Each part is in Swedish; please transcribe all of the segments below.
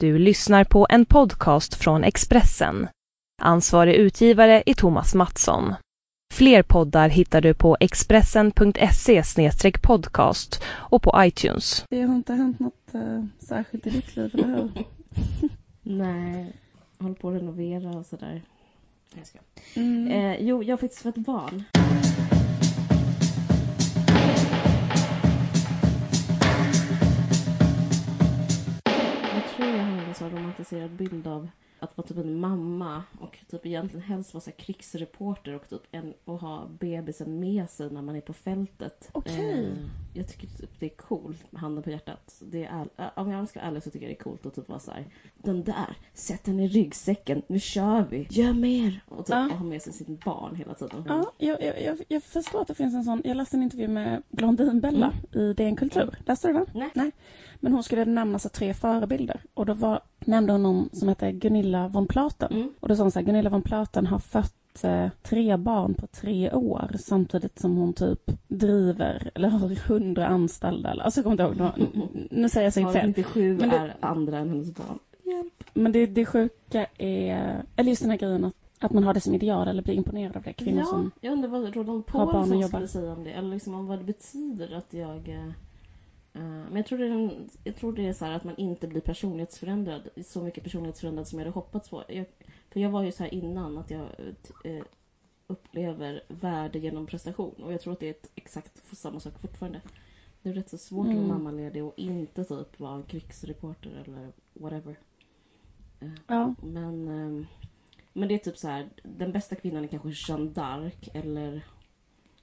Du lyssnar på en podcast från Expressen. Ansvarig utgivare är Thomas Mattsson. Fler poddar hittar du på expressen.se podcast och på iTunes. Det har inte hänt något uh, särskilt i ditt liv, eller hur? Nej, jag håller på att renovera och sådär. Jag ska. Mm. Eh, jo, jag har faktiskt fått barn. Jag har en så romantiserad bild av att vara typ en mamma och typ egentligen helst vara så krigsreporter och typ en, och ha bebisen med sig när man är på fältet. Okej. Eh, jag tycker typ det är coolt, handen på hjärtat. Det är all, äh, om jag ska vara ärlig så tycker jag det är coolt att typ vara så här. Den där, sätt den i ryggsäcken, nu kör vi, gör mer! Och typ Ja. ha med sig sitt barn hela tiden. Ja, jag, jag, jag, jag förstår att det finns en sån. Jag läste en intervju med Blondinbella i DN Kultur. Läste du den? Nej. Nej. Men hon skulle nämna så tre förebilder. Och då var, nämnde hon någon som heter Gunilla von Platen. Mm. Och då sa hon så här, Gunilla von Platen har fött eh, tre barn på tre år samtidigt som hon typ driver eller har hundra anställda. Alltså jag kommer inte ihåg. Nu- Nu säger jag säkert fel. 97 Men det- är andra än hennes barn. Men det, det sjuka är, eller just den här grejen att, att man har det som ideal eller blir imponerad av det. Kvinnor ja, som... jag undrar vad Roland Paulsson skulle säga om det. Eller liksom om vad det betyder att jag... eh, eh, men jag tror, det är en, jag tror det är så här att man inte blir personlighetsförändrad. Så mycket personlighetsförändrad som jag hade hoppats på. Jag, för jag var ju så här innan att jag eh, upplever värde genom prestation. Och jag tror att det är ett, exakt samma sak fortfarande. Det är rätt så svårt att Mm. vara mammaledig och inte typ vara en krigsreporter eller whatever. Eh, Ja. men, ehm, men det är typ så här, den bästa kvinnan är kanske Jeanne d'Arc eller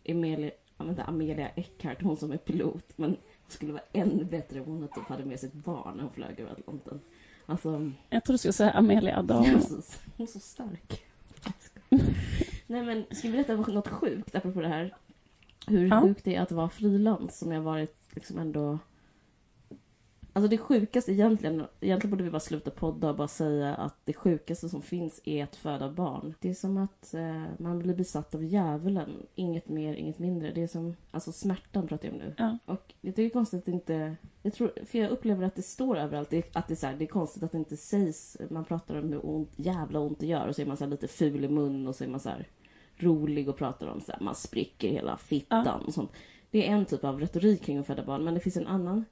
Emilia, jag vet inte, Amelia Eckart, hon som är pilot. Men hon skulle vara ännu bättre om hon typ hade med sig ett barn när hon flög över Atlanten. Alltså, Jag tror du skulle säga Amelia Adam. hon är så, stark. Nej men, ska vi berätta något sjukt apropå det här? Hur Ja. sjukt det är att vara frilans som jag varit liksom ändå... Alltså det sjukaste egentligen, egentligen borde vi bara sluta podda och bara säga att det sjukaste som finns är att föda barn. Det är som att eh, man blir besatt av djävulen. Inget mer, inget mindre. Det är som, alltså smärtan pratar jag om nu. Ja. Och jag tycker det är konstigt att det inte... Jag tror, för jag upplever att det står överallt. Det, att det, är så här, det är konstigt att det inte sägs. Man pratar om hur ont, jävla ont det gör och så är man så lite ful i mun och så är man så här rolig och pratar om så här, man spricker hela fittan och sånt. Det är en typ av retorik kring att föda barn men det finns en annan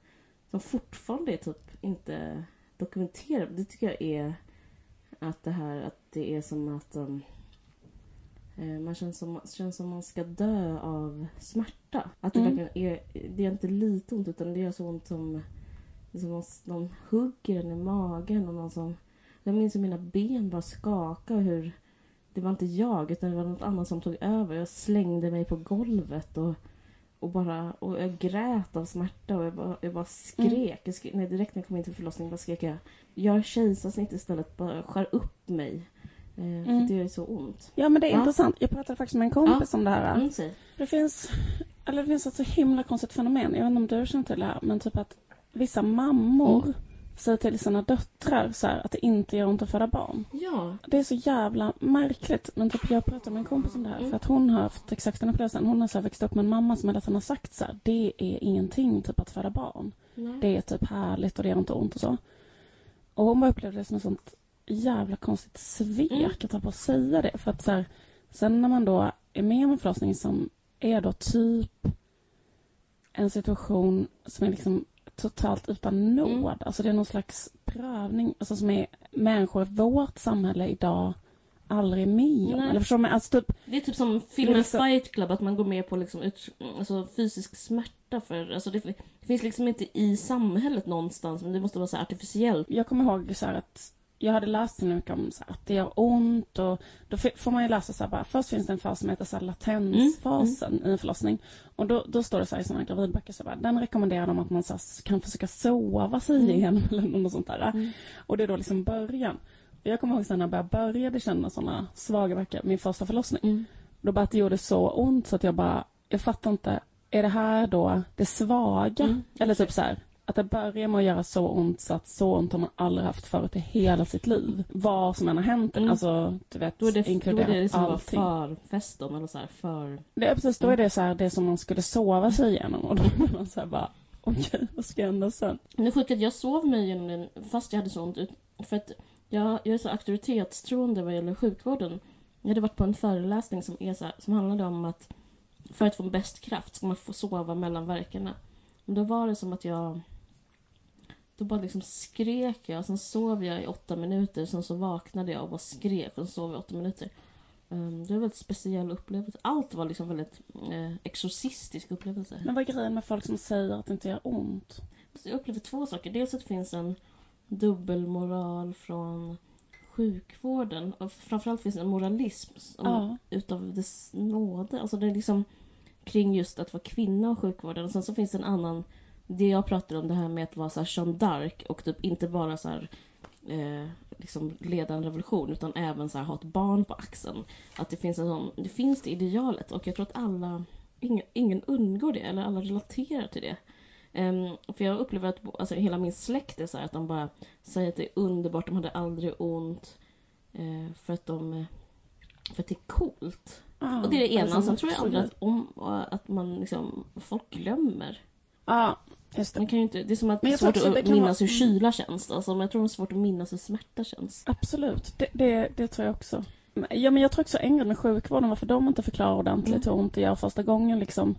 som fortfarande är typ inte dokumenterad. Det tycker jag är att det här att det är som att um, eh, man känns som, känns som man ska dö av smärta. Att det Mm. verkligen är, det är inte lite ont utan det är så ont som, som någon, någon hugger en i magen och någon som jag minns hur mina ben bara skakade hur det var inte jag utan det var något annat som tog över. Jag slängde mig på golvet och, och bara och jag grät av smärta och jag bara, jag bara skrek. Jag skrek nej, direkt när jag kom in till förlossningen bara skrek jag gör kejsarsnitt istället. Bara skär upp mig. Eh, Mm. För det gör så ont. Ja, men det är Ja. intressant. Jag pratade faktiskt med en kompis om det här. Mm. Det finns, eller det finns ett så himla konstigt fenomen. Jag vet inte om du känner till det här, men typ att vissa mammor Mm. Säger till sina döttrar så här, att det inte gör ont att föda barn. Ja. Det är så jävla märkligt. Men typ jag pratade med en kompis om det här. Mm. För att hon har haft exakt den upplevelsen. Hon har så här växt upp med en mamma som hela tiden har sagt så här. Det är ingenting typ att föda barn. Nej. Det är typ härligt och det gör inte ont och så. Och hon bara upplevde det som ett sånt jävla konstigt svek Mm. att ha på att säga det. För att så här, sen när man då är med om en förlossning som är då typ en situation som är liksom totalt utan nåd. Mm. Alltså det är någon slags prövning alltså som är människor i vårt samhälle idag aldrig med om. Eller förstår menar? Alltså typ, Det är typ som filmen så- Fight Club, att man går med på liksom ut, alltså fysisk smärta. För, alltså det, det finns liksom inte i samhället någonstans, men det måste vara så här artificiellt. jag kommer ihåg så här att jag hade läst så mycket om så att det gör ont och då får man ju läsa så här bara, först finns det en fas som heter så här latensfasen i en förlossning och då, då står det så här i sådana gravidböcker så bara, den rekommenderar de att man så här, kan försöka sova sig Mm. igenom eller något sånt där. Mm. Och det är då liksom början. Och jag kommer ihåg sen när jag började, känna sådana svaga veckor, min första förlossning. Mm. Då bara att det gjorde så ont så att jag bara, jag fattar inte, är det här då det svaga? Mm. Eller typ så här, att det börjar med att göra så ont så att så ont har man aldrig haft förut i hela sitt liv. Vad som än har hänt. Mm. Alltså, du vet, Då är det, då är det liksom allting. förfesten eller så här för... Det är precis, då är det så här, det som man skulle sova sig igenom och då är man så här bara, okej, vad ska hända sen? Men det sjuka att jag sov mig igenom den fast jag hade så ont. För att jag, jag är så auktoritetstroende vad gäller sjukvården. Jag hade varit på en föreläsning som, är så här, som handlade om att för att få bäst kraft ska man få sova mellan verkarna. Men då var det som att jag... Då bara liksom skrek jag, sen sov jag i åtta minuter, sen så vaknade jag och bara skrek och sov jag i åtta minuter. Um, det var en väldigt speciell upplevelse. Allt var liksom väldigt eh, exorcistisk upplevelse. Men vad är grejen med folk som säger att det inte gör ont? Så jag upplever två saker. Dels att det finns en dubbelmoral från sjukvården. Och framförallt finns det en moralism som, Ja. utav dess nåde. Alltså det är liksom kring just att vara kvinna och sjukvården. Och sen så finns det en annan, det jag pratar om, det här med att vara så här Jeanne d'Arc och typ inte bara så här eh, liksom leda en revolution utan även så här ha ett barn på axeln. Att det finns en sån, det finns det idealet och jag tror att alla, ingen, ingen undgår det eller alla relaterar till det. Ehm, för jag upplever att alltså, hela min släkt är så här att de bara säger att det är underbart, de hade aldrig ont. Eh, för att de för att det är coolt. Ja, Och det är det ena. Sen tror jag aldrig att, om, att man liksom, folk glömmer. Ja, just det. Man kan ju inte, det är som att det är svårt att det kan minnas vara- hur kyla känns. Alltså, men jag tror det är svårt att minnas hur smärta känns. Absolut, det, det, det tror jag också. Ja, men jag tror också en grej med sjukvården, varför de inte förklarar ordentligt Mm. hur ont det gör första gången liksom,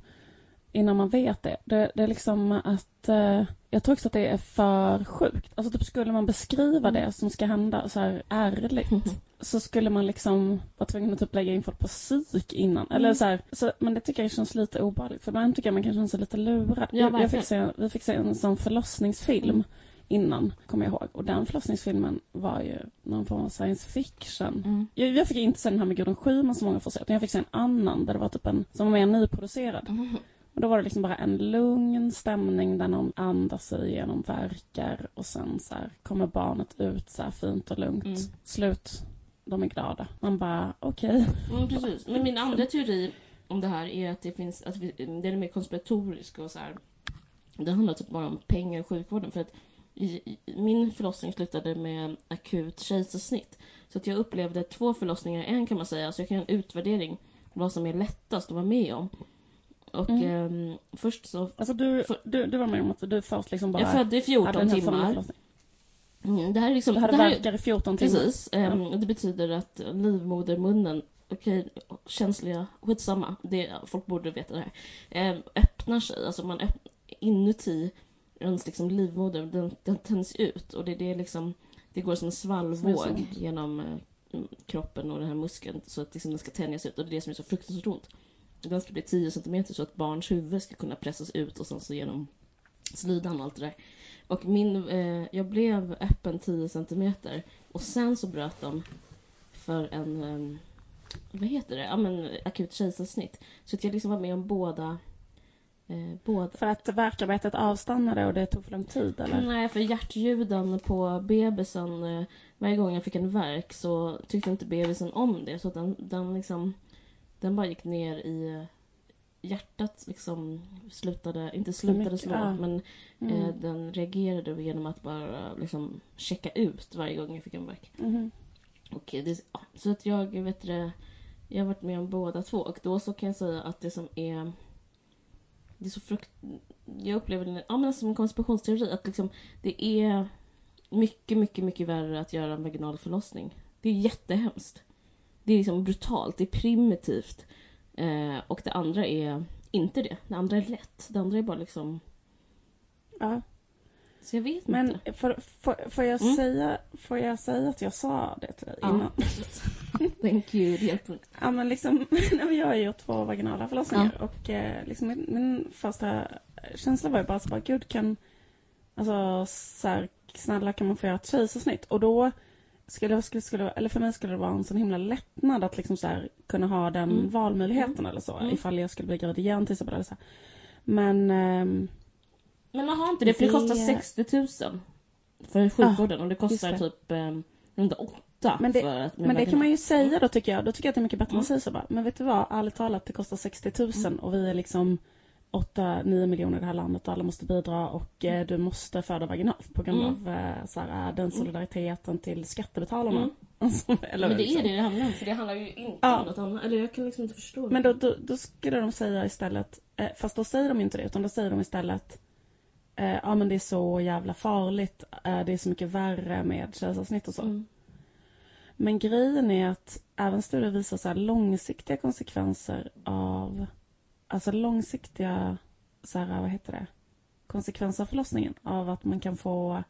innan man vet det. Det, det är liksom att, eh, jag tror också att det är för sjukt. Alltså typ skulle man beskriva Mm. det som ska hända så här ärligt, så skulle man liksom vara tvungen att typ lägga in folk på psyk innan. Eller Mm. så här, så, men det tycker jag känns lite obehagligt. För ibland tycker jag man kan känna sig lite lurad. Ja, jag, jag fick se, vi fick se en sån förlossningsfilm innan, kommer jag ihåg. Och den förlossningsfilmen var ju någon form av science fiction. Mm. Jag, jag fick inte se den här med Gudrun Schyman som många får se, utan jag fick se en annan där det var typ en, som var mer nyproducerad. Mm. Och då var det liksom bara en lugn stämning där någon andas sig igenom verkar och sen så här kommer barnet ut så här fint och lugnt. Mm. Slut. De är glada. Man bara, okej. Mm, precis. Men min andra teori om det här är att det finns, att vi, den är mer konspiratorisk och så här. Det handlar typ bara om pengar i sjukvården. För att i, i, min förlossning slutade med akut kejsarsnitt. Så att jag upplevde två förlossningar en kan man säga. Så jag kan göra en utvärdering vad som är lättast att vara med om. Och Mm. ehm, först så... Alltså du, För- du, du var med om att du först liksom bara Jag födde i hade 14 en helt vanlig timmar. Mm, det här är liksom... Det här är- verkar i 14 timmar. Precis. ehm, och Det betyder att livmodermunnen, okej, känsliga, skitsamma, det, folk borde veta det här, ehm, öppnar sig. Alltså man öpp, inuti ens liksom livmoder, den, den tänds ut och det, det är liksom, det går som en svallvåg genom eh, kroppen och den här muskeln så att liksom den ska tänjas ut och det är det som är så fruktansvärt ont. Den ska bli 10 cm så att barns huvud ska kunna pressas ut och sen så genom slidan och allt det där. Och min, eh, jag blev öppen 10 cm och sen så bröt de för en, eh, vad heter det, ja men akut kejsarsnitt. Så att jag liksom var med om båda, eh, båda. För att verkarbetet avstannade och det tog för lång tid eller? Nej, för hjärtljuden på bebisen, eh, varje gång jag fick en verk så tyckte inte bebisen om det. Så att den, den liksom, den bara gick ner i eh, hjärtat liksom slutade, inte slutade slå, ja. men Mm. eh, den reagerade genom att bara liksom checka ut varje gång jag fick en verk. Mhm. Och det, ja, så att jag vet det, jag har varit med om båda två och då så kan jag säga att det som är det är så frukt... Jag upplever det ja, men som en konspirationsteori att liksom, det är mycket, mycket, mycket värre att göra en vaginal förlossning. Det är jättehemskt. Det är liksom brutalt, det är primitivt. Eh, och det andra är inte det. Det andra är lätt. Det andra är bara liksom... Ja. Så jag vet Men inte. får, får, får, jag Mm. säga, får jag säga att jag sa det till dig Ja. innan? Thank you, det hjälper. Ja men liksom, jag har gjort två vaginala förlossningar och eh, liksom min, min första känsla var ju bara så bara, gud kan, alltså så här, snälla kan man få göra ett kejsarsnitt? Och då skulle, skulle, skulle, eller för mig skulle det vara en sån himla lättnad att liksom så här, kunna ha den Mm. valmöjligheten eller så, Mm. ifall jag skulle bli gravid igen till exempel. Eller så här. Men, ehm, Men man har inte det, för det Det- kostar 60 000 för sjukvården och det kostar det. typ eh, runt 8 Men det- för att Men det kan man ju säga då tycker jag. Då tycker jag att det är mycket bättre att man Mm. säger så bara. Men vet du vad? Ärligt talat, det kostar 60 000 Mm. och vi är liksom 8-9 miljoner i det här landet och alla måste bidra och eh, du måste föda vaginalt på grund Mm. av eh, så här, eh, den solidariteten till skattebetalarna. Mm. Alltså, eller Men det liksom. är det det handlar om, för det handlar ju inte Ja. om något annat. Eller jag kan liksom inte förstå. Men då, då, då skulle de säga istället, eh, fast då säger de inte det, utan då säger de istället eh, ja men det är så jävla farligt, eh, det är så mycket värre med kejsarsnitt och så. Mm. Men grejen är att även studier visar så här långsiktiga konsekvenser av, alltså långsiktiga, så här, vad heter det, konsekvenser av förlossningen. Av att man kan få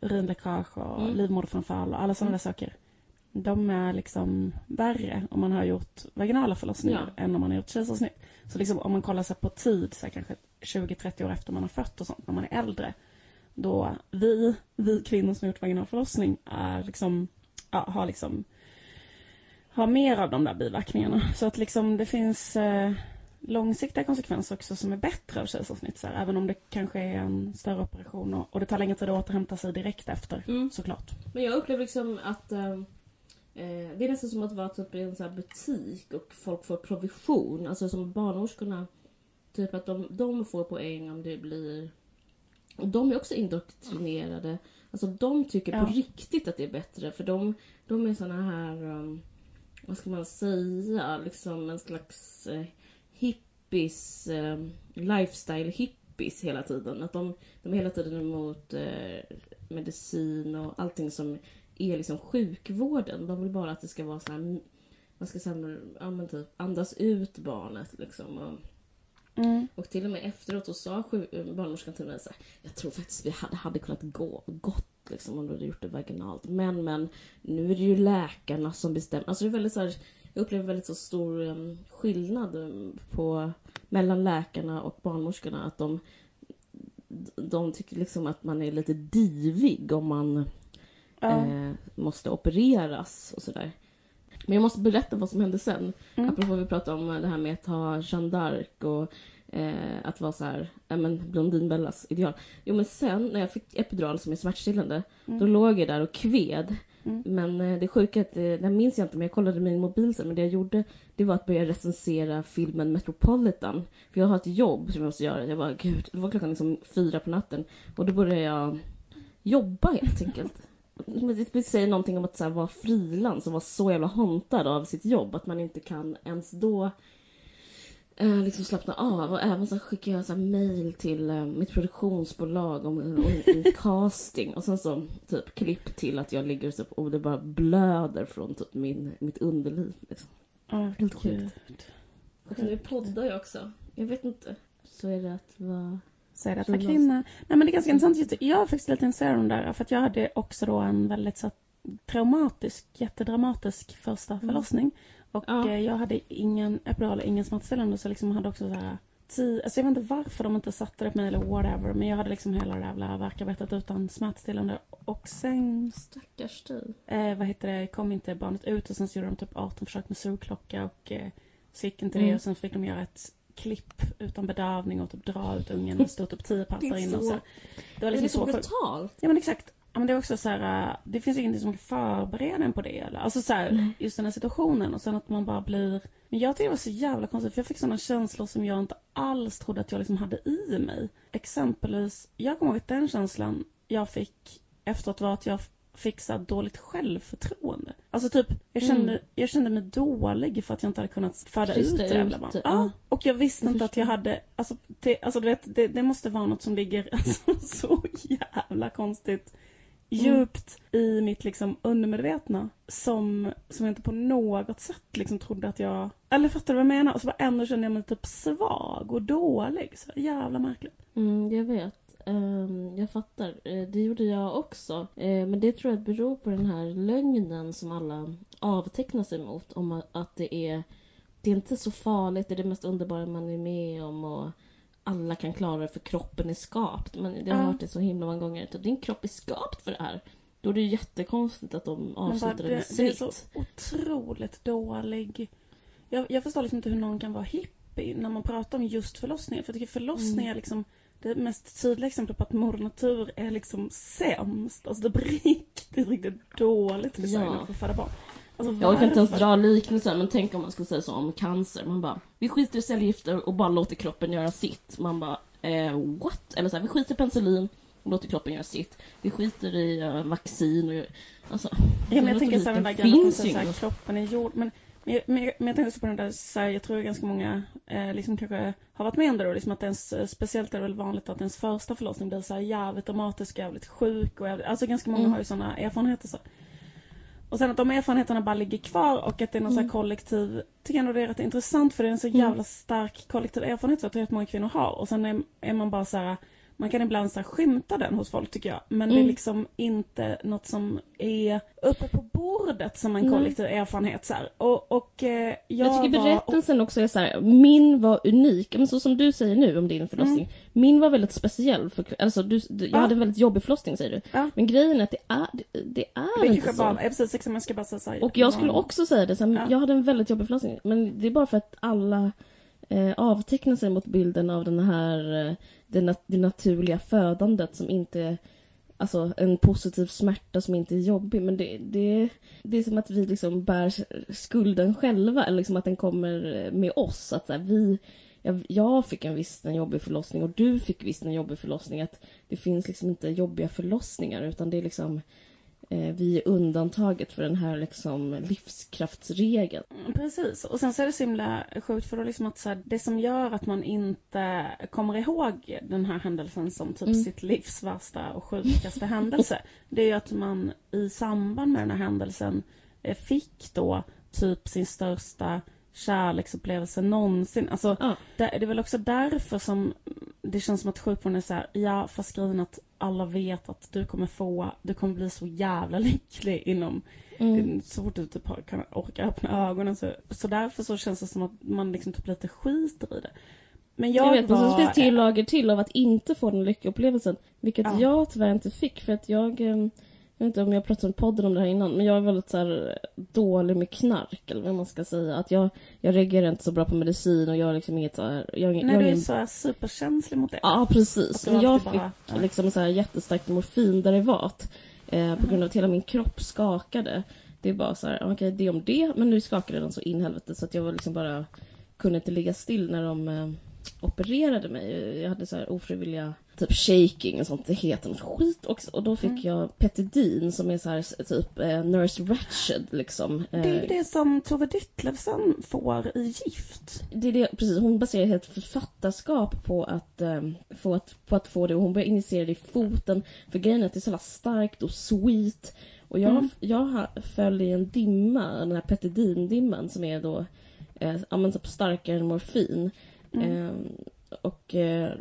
urinläckage och Mm. livmoderframfall och alla sådana Mm. där saker. De är liksom värre om man har gjort vaginala förlossningar än om man har gjort kejsarsnitt. Så liksom om man kollar sig på tid, så här kanske 20-30 år efter man har fött och sånt, när man är äldre. Då vi, vi kvinnor som har gjort vaginal förlossning är liksom, ja, har liksom har mer av de där biverkningarna. Så att liksom det finns eh, långsiktiga konsekvenser också som är bättre av kejsarsnitt. Så här, även om det kanske är en större operation och, och det tar längre tid att återhämta sig direkt efter. Mm. Såklart. Men jag upplever liksom att eh, eh, det är nästan som att vara typ i en sån här butik och folk får provision. Alltså som barnmorskorna. Typ att de, de får poäng om det blir... Och de är också indoktrinerade. Alltså de tycker Ja. på riktigt att det är bättre. För de, de är såna här... Um, vad ska man säga? Liksom en slags eh, hippies... Eh, lifestyle hippies hela tiden. Att de, de är hela tiden emot eh, medicin och allting som är liksom sjukvården. De vill bara att det ska vara så här, man ska säga, ja, men typ andas ut barnet liksom. Och, Mm. och till och med efteråt så sa sju- barnmorskan till mig så här, jag tror faktiskt vi hade, hade kunnat gå, gått liksom om du hade gjort det vaginalt. Men men, nu är det ju läkarna som bestämmer. Alltså det är väldigt så här, jag upplever väldigt så stor um, skillnad um, på, mellan läkarna och barnmorskorna. Att de, de tycker liksom att man är lite divig om man Ja. eh, måste opereras och sådär. Men jag måste berätta vad som hände sen. Mm. Apropå vi pratade om det här med att ha Jeanne d'Arc och eh, att vara så här, men Blondinbellas ideal. Jo men sen när jag fick epidural som är smärtstillande, Mm. då låg jag där och kved. Mm. Men eh, det sjuka är att, eh, det här minns jag inte men jag kollade min mobil sen, men det jag gjorde det var att börja recensera filmen Metropolitan. För jag har ett jobb som jag måste göra. Jag bara, gud, det var klockan liksom fyra på natten. Och då började jag jobba helt enkelt. Det säger någonting om att så här, vara frilans och vara så jävla hontad av sitt jobb att man inte kan ens då eh, liksom slappna av. Och även så skickar jag så mail till eh, mitt produktionsbolag om en, om en casting. Och sen så typ klipp till att jag ligger typ, och det bara blöder från typ min, mitt underliv. Liksom. Ja, Helt sjukt. Och nu poddar jag också. Jag vet inte. Så är det att vara... Säger att Så vara låst. kvinna. Nej men det är ganska intressant. Jag är faktiskt lite intresserad av det där. För att jag hade också då en väldigt så traumatisk, jättedramatisk första Mm. Och Ja. eh, jag hade ingen epidural och ingen smärtstillande. Så liksom hade också så här Alltså jag vet inte varför de inte satte det på mig eller whatever. Men jag hade liksom hela det jävla värkarbetet utan smärtstillande. Och sen, Stackars dig. eh, vad heter det, kom inte barnet ut. Och sen så gjorde de typ 18 försök med surklocka. Och eh, så gick inte det. Mm. Och sen fick de göra ett klipp utan bedövning och typ dra ut ungen och stå typ 10 passar in. Och så. Det var Det är liksom så så brutalt. Ja men exakt. Men det är också så här, äh, det finns ingenting som kan förbereda en på det. Eller? Alltså så här, just den här situationen och sen att man bara blir... Men jag tycker det var så jävla konstigt för jag fick sådana känslor som jag inte alls trodde att jag liksom hade i mig. Exempelvis, jag kommer ihåg att den känslan jag fick efteråt var att jag fick så dåligt självförtroende. Alltså typ, jag kände, Mm. jag kände mig dålig för att jag inte hade kunnat föda Krysta ut det jävla ut, barn. ja. Och jag visste Jag inte att jag hade, alltså, det, alltså du vet, det, det måste vara något som ligger alltså, så jävla konstigt. Djupt i mitt liksom undermedvetna som, som jag inte på något sätt liksom trodde att jag... Eller fattar du vad jag menar? Och så bara ändå kände jag mig typ svag och dålig. Så jävla märkligt. Mm, jag vet. Ehm, jag fattar. Eh, det gjorde jag också. Eh, men det tror jag beror på den här lögnen som alla avtecknar sig mot. Om att- att det är, det är inte så farligt, det är det mest underbara man är med om. Och alla kan klara det för kroppen är skapt. Men jag har hört det så himla många gånger. Typ, din kropp är skapt för det här. Då är det ju jättekonstigt att de avslutar det med det, det är snitt. så otroligt dålig... Jag, jag förstår liksom inte hur någon kan vara hippie när man pratar om just förlossningar. För jag tycker förlossning Mm. är liksom det mest tydliga exemplet på att moder natur är liksom sämst. Alltså det är riktigt, riktigt dåligt designat Ja. för att föda barn. Alltså, Jag orkar inte ens dra liknelsen, men tänk om man skulle säga så om cancer. Man bara, vi skiter i cellgifter och bara låter kroppen göra sitt. Man bara, eh, what? Eller så här, vi skiter i penicillin och låter kroppen göra sitt. Vi skiter i eh, vaccin och... Alltså, Ja, men jag tänker så här, den där finns ju här, inget. kroppen är gjord. Men, Men, men, men jag tänkte också på den där, så här, jag tror ganska många eh, liksom kanske har varit med om det då, liksom att ens, eh, speciellt är det väl vanligt att ens första förlossning blir så här jävligt dramatisk, jävligt sjuk och jävligt, alltså ganska många Mm. har ju sådana erfarenheter så. Och sen att de erfarenheterna bara ligger kvar och att det är någon så Mm. kollektiv, tycker jag ändå det är rätt intressant för det är en så Mm. jävla stark kollektiv erfarenhet så jag tror att många kvinnor har och sen är, är man bara så här man kan ibland så skymta den hos folk tycker jag. Men det är Mm. liksom inte något som är uppe på bordet som en kollektiv erfarenhet. Så här. Och, och eh, jag, Jag tycker var- berättelsen också är så här, min var unik, men så som du säger nu om din förlossning. Min var väldigt speciell, för, alltså du, jag Mm. Ja. hade en väldigt jobbig förlossning säger du. Ja. Men grejen är att det är, det, det är Det inte så. bara, precis, liksom, jag ska bara säga så här, Och jag skulle också säga det, så här, Ja. jag hade en väldigt jobbig förlossning. Men det är bara för att alla eh, avtecknar sig mot bilden av den här, eh, det, nat- det naturliga födandet som inte Alltså en positiv smärta som inte är jobbig. Men det, det, det är som att vi liksom bär skulden själva. Eller liksom att den kommer eh, med oss. Att så här, vi, jag, jag fick en visst en jobbig förlossning och du fick visst en jobbig förlossning. Att det finns liksom inte jobbiga förlossningar utan det är liksom eh, vi är undantaget för den här liksom livskraftsregeln. Mm, Precis, och sen så är det så himla sjukt för då liksom att så här, det som gör att man inte kommer ihåg den här händelsen som typ Mm. sitt livs värsta och sjukaste händelse. Det är ju att man i samband med den här händelsen eh, fick då typ sin största kärleksupplevelse någonsin. Alltså, Ja. det, det är väl också därför som det känns som att sjukvården är så här, ja fast grejen att alla vet att du kommer få, du kommer bli så jävla lycklig inom Mm. så fort du typ har- kan orka öppna ögonen så, så därför så känns det som att man liksom typ lite skiter i det. Men jag, Jag vet, men så var... finns det ju lager till av att inte få den lyckoupplevelsen. Vilket Ja. jag tyvärr inte fick för att jag... Jag vet inte om jag pratade om podden om det här innan, men jag är väldigt så här dålig med knark, eller vad man ska säga. Att jag, jag reagerar inte så bra på medicin och jag har liksom inget så här... Jag, När jag du är ingen- så här superkänslig mot det. Ja, precis. Men jag fick bara- liksom så här jättestarkt morfinderivat eh, på grund av att hela min kropp skakade. Det är bara så här, okej, det om det, men nu skakade den så in i helvete så att jag var liksom bara kunde inte ligga still när de eh, opererade mig. Jag hade så här ofrivilliga typ shaking och sånt, det heter något skit också. Och då fick Mm. jag Petidin som är så här typ eh, Nurse Ratched liksom. Det är ju Eh, det som Tove Ditlevsen får i Gift. det är det, precis. Hon baserar helt författarskap på att, eh, få att, på att få det. Och hon börjar initiera det i foten. För grejen är att det är så jävla starkt och sweet. Och jag, Mm. jag föll i en dimma, den här petidindimman som är då eh, ja, men typ starkare än morfin. Mm. Eh, och eh,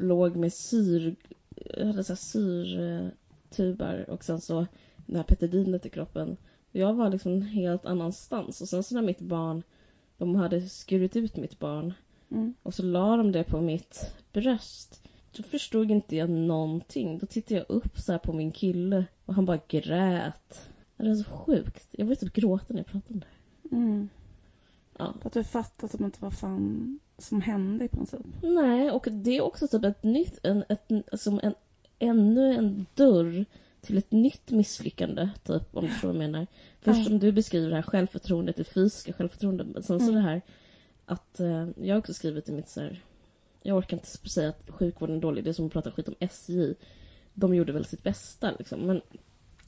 låg med syr... Hade så syrtubar och sen så det här petidinet i kroppen. Jag var liksom en helt annanstans. Och sen så när mitt barn... De hade skurit ut mitt barn Mm. och så la de det på mitt bröst. Då förstod inte jag någonting. Då tittade jag upp så här på min kille och han bara grät. Det var så sjukt. Jag började typ gråta när jag pratade om det. Mm. Ja. Att du fattar typ inte vad fan som hände i princip. Nej, och det är också typ ett nytt, en, ett, som en, ännu en dörr till ett nytt misslyckande, typ, om du förstår vad jag menar. Först Ja. som du beskriver det här självförtroendet, det fysiska självförtroendet, men sen så Mm. det här att, eh, jag har också skrivit i mitt så här, jag orkar inte säga att sjukvården är dålig, det är som att prata skit om SJ. De gjorde väl sitt bästa liksom, men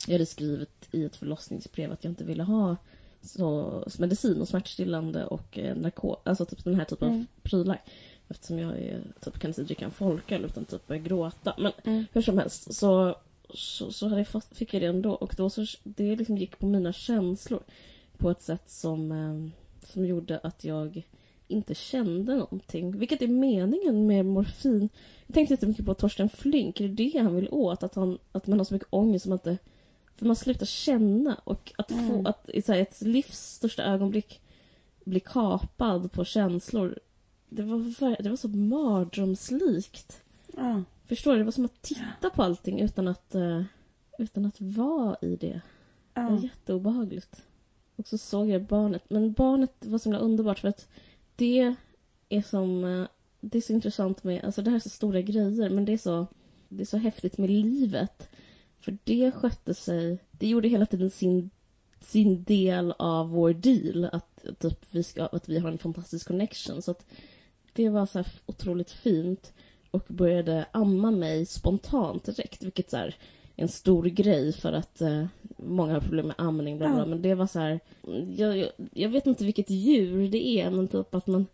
jag hade skrivit i ett förlossningsbrev att jag inte ville ha så, medicin och smärtstillande och eh, narko, alltså typ den här typen Mm. av prylar. Eftersom jag är, typ, kan inte dricka en folköl utan typ börja gråta. Men Mm. hur som helst så, så, så hade jag fått, fick jag det ändå. Och då så, det liksom gick på mina känslor. På ett sätt som, eh, som gjorde att jag inte kände någonting. Vilket är meningen med morfin. Jag tänkte inte mycket på Torsten Flink. Är det det han vill åt? Att, han, att man har så mycket ångest som man inte... För man slutar känna. Och att få Mm. att i så här, ett livs största ögonblick bli kapad på känslor. Det var, det var så mardrömslikt. Ja. Förstår du? Det var som att titta på allting utan att, eh, utan att vara i det. Det var jätteobehagligt. Och så såg jag barnet. Men barnet var så himla underbart för att det är som... eh, Det är så intressant med... Alltså det här är så stora grejer men det är så... Det är så häftigt med livet. För det skötte sig... Det gjorde hela tiden sin, sin del av vår deal. Att, typ, vi ska, att vi har en fantastisk connection. Så att det var så här otroligt fint. Och började amma mig spontant direkt. Vilket så här, är en stor grej för att eh, många har problem med amning. Bla, bla. Ja. Men det var så här, jag, jag, jag vet inte vilket djur det är, men typ att man,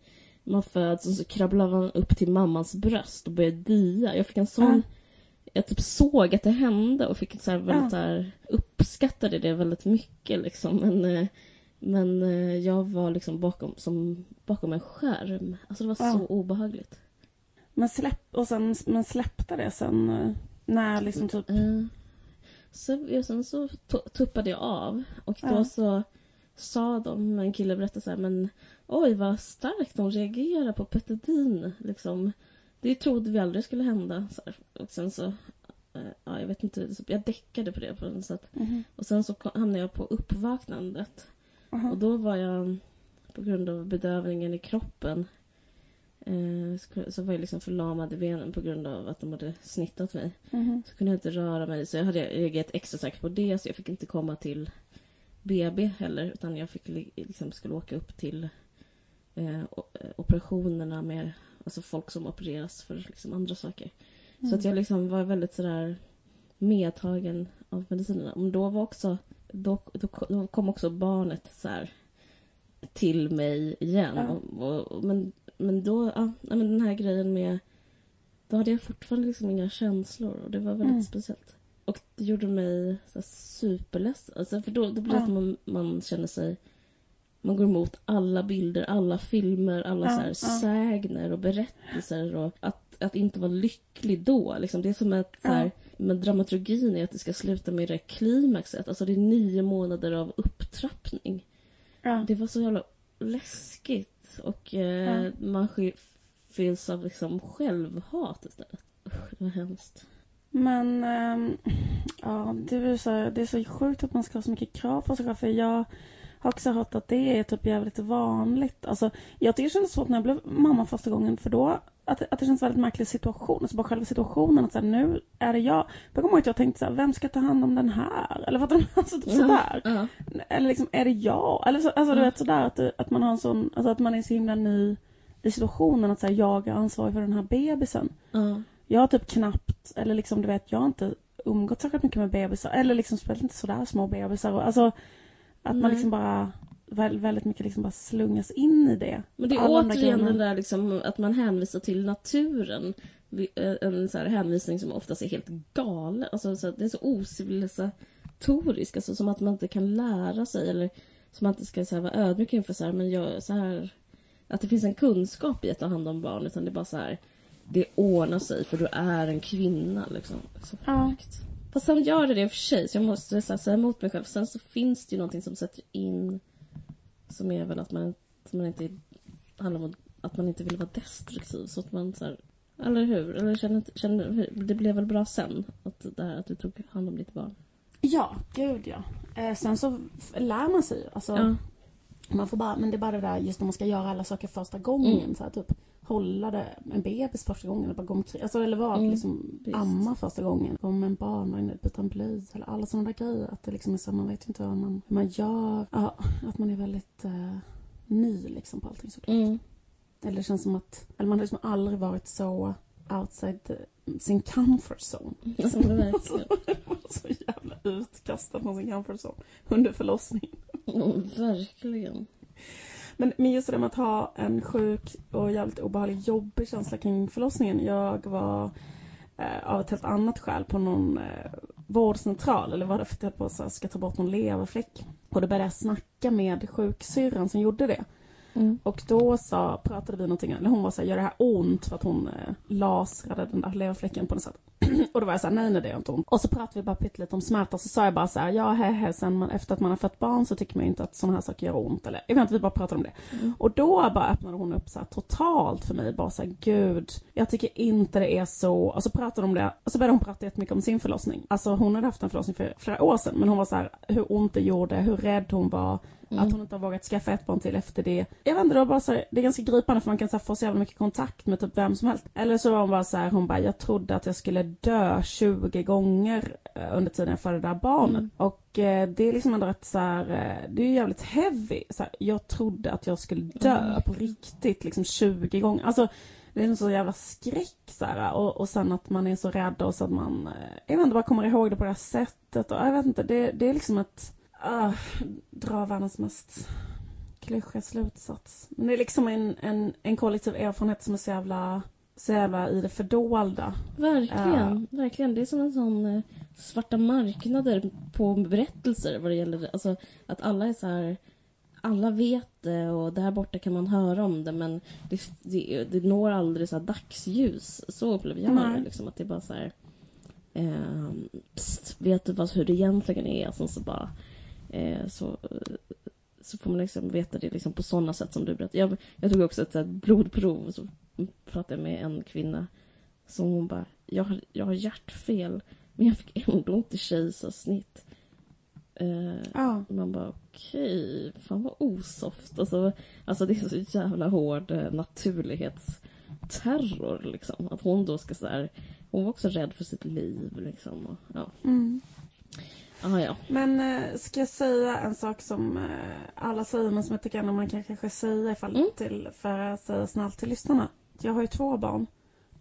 man föds och så krabblar man upp till mammans bröst och börjar dia. Jag fick en sån... Jag typ såg att det hände och fick så väldigt Ja. här, uppskattade det väldigt mycket liksom. Men, eh, men eh, jag var liksom bakom, som, bakom en skärm. Alltså det var Ja. så obehagligt. Men, släpp, och sen, men släppte det sen eh, när liksom typ... Eh, så, ja, sen så tu- tuppade jag av och då Ja. så sa de, en kille berättade så här, men oj vad starkt de reagerar på petadin. Liksom. Det trodde vi aldrig skulle hända. Så här. Och sen så, eh, ja jag vet inte, så jag däckade på det på något sätt. Mhm. Och sen så hamnade jag på uppvaknandet. Aha. Och då var jag, på grund av bedövningen i kroppen, eh, så- var jag liksom förlamad i benen på grund av att de hade snittat mig. Mhm. Så kunde jag inte röra mig. Så jag hade reagerat extra säkert på det. Så jag fick inte komma till BB heller. Utan jag fick li- liksom, skulle åka upp till eh, eh, operationerna med alltså folk som opereras för liksom, andra saker. Så att jag liksom var väldigt sådär medtagen av medicinerna. Men då var också, då, då, då kom också barnet så här till mig igen. Ja. Och, och, men, men då, ja, men den här grejen med då hade jag fortfarande liksom inga känslor och det var väldigt Mm. speciellt. Och det gjorde mig så här superledsen. Alltså för då, då blir det Ja. att man, man känner sig... Man går emot alla bilder, alla filmer, alla Ja, så här ja. sägner och berättelser. Och att, att inte vara lycklig då. Liksom. Det är som att så här, men dramaturgin är att det ska sluta med det klimaxet. Alltså det är nio månader av upptrappning. Ja. Det var så jävla läskigt. Och eh, Ja. man fylls av liksom självhat istället. Usch, det var hemskt. Men ehm, ja, det är, så, det är så sjukt att man ska ha så mycket krav på sig själv. För jag har också hört att det är typ jävligt vanligt. Alltså, jag tycker det kändes svårt när jag blev mamma första gången. För då, att, att det känns väldigt märklig situation. Alltså bara själva situationen. Att så här, nu är det jag. Jag kommer ihåg att jag tänkte så här, vem ska ta hand om den här? Eller vad alltså typ sådär. Ja. Eller liksom, är det jag? Eller så, alltså du Ja. vet sådär att, att man har en sån, alltså att man är så himla ny i situationen. Att så här, jag är ansvarig för den här bebisen. Ja. Jag har typ knappt, eller liksom du vet, jag har inte umgått särskilt mycket med bebisar. Eller liksom spelat inte sådär små bebisar. Och, Alltså att man Nej. liksom bara väl, väldigt mycket liksom bara slungas in i det. Men det är Alla återigen den där liksom, att man hänvisar till naturen. Eh, En så här hänvisning som oftast är helt galen. Alltså, så att det är så ocivilisatorisk. Alltså, som att man inte kan lära sig. Eller som att man inte ska så här, vara ödmjuk inför så här, men jag, så här, att det finns en kunskap i att ta hand om barn. Utan det är bara så här, det ordnar sig för du är en kvinna. Liksom. Så Ja. Fast sen gör det det i och för sig, så jag måste här, säga emot mig själv. Sen så finns det ju någonting som sätter in som är väl att man, att man inte handlar om att man inte vill vara destruktiv. Så att man så här, eller hur? Eller känner, känner, det blev väl bra sen att, det här, att du tog hand om ditt barn? Ja, gud ja. Eh, sen så lär man sig ju. Alltså, Ja. man får bara, men det är bara det där just när man ska göra alla saker första gången. Mm. Så här, typ hålla det, en bebis första gången. Eller bara gå omkring. Alltså, eller vara Mm, liksom amma första gången. Om en barnvagn, byta en blöja. Eller alla sådana där grejer. Att det liksom är så, man vet ju inte vad man, hur man gör. Ja, att man är väldigt eh, ny liksom på allting såklart. Mm. Eller det känns som att, eller man har liksom aldrig varit så outside the, sin comfort zone. Alltså, verkligen. så jävla utkastad från sin comfort zone under förlossningen. Mm, verkligen. Men, men just det där med att ha en sjuk och jävligt obehaglig jobbig känsla kring förlossningen. Jag var eh, av ett helt annat skäl på någon eh, vårdcentral. Eller var det för att jag på här, ska ta bort någon leverfläck. Och då började jag snacka med sjuksyrran som gjorde det. Mm. Och då sa, pratade vi någonting, eller hon var så här, gör det här ont? För att hon eh, lasrade den där leverfläcken på något sätt. och då var jag så här, nej nej det gör inte ont. Och så pratade vi bara pyttelite om smärta, så sa jag bara så här, ja he, he, sen man, efter att man har fött barn så tycker man ju inte att sådana här saker gör ont. Eller, jag vet inte, vi bara pratade om det. Mm. Och då bara öppnade hon upp så här totalt för mig, bara så här, gud, jag tycker inte det är så. Och så pratade hon om det, och så började hon prata jättemycket om sin förlossning. Alltså hon hade haft en förlossning för flera år sedan, men hon var så här, hur ont det gjorde, hur rädd hon var. Mm. Att hon inte har vågat skaffa ett barn till efter det. Jag vet inte, det var bara så här, det är ganska gripande för man kan så här, få så jävla mycket kontakt med typ vem som helst. Eller så var hon bara så här, hon bara, jag trodde att jag skulle dö 20 gånger eh, under tiden jag födde det där barnet. Mm. Och eh, det är liksom ändå rätt så här, eh, det är ju jävligt heavy. Så jag trodde att jag skulle dö Mm. på riktigt liksom 20 gånger. Alltså, det det är en så jävla skräck så här, och, och sen att man är så rädd och så att man, eh, jag vet inte, bara kommer ihåg det på det här sättet och jag vet inte, det, det är liksom ett, uh, dra världens mest klyschiga slutsats. Men det är liksom en, en, en kollektiv erfarenhet som är så jävla, så jävla i det fördolda. Verkligen, verkligen. Det är som en sån eh, svarta marknader på berättelser vad det gäller alltså att alla är så här alla vet det och där borta kan man höra om det men det, det, det når aldrig så här dagsljus. Så upplever jag det. Liksom, att det bara så här... Eh, pst, vet du vad, hur det egentligen är? Alltså, så bara... Eh, så, så får man liksom veta det liksom på sådana sätt som du berättade. Jag, jag tog också ett så här, blodprov så pratade jag med en kvinna som hon bara, jag har, jag har hjärtfel men jag fick ändå inte kejsarsnitt. Eh, Ja. man bara okej, fan vad osoft. Alltså, alltså det är så jävla hård eh, naturlighetsterror liksom. Att hon då ska så här, hon var också rädd för sitt liv liksom. Och, ja. Mm. Ah, ja. Men eh, ska jag säga en sak som eh, alla säger men som jag tycker ändå man kan kanske säga ifall Mm. till, för att säga snällt till lyssnarna. Jag har ju två barn.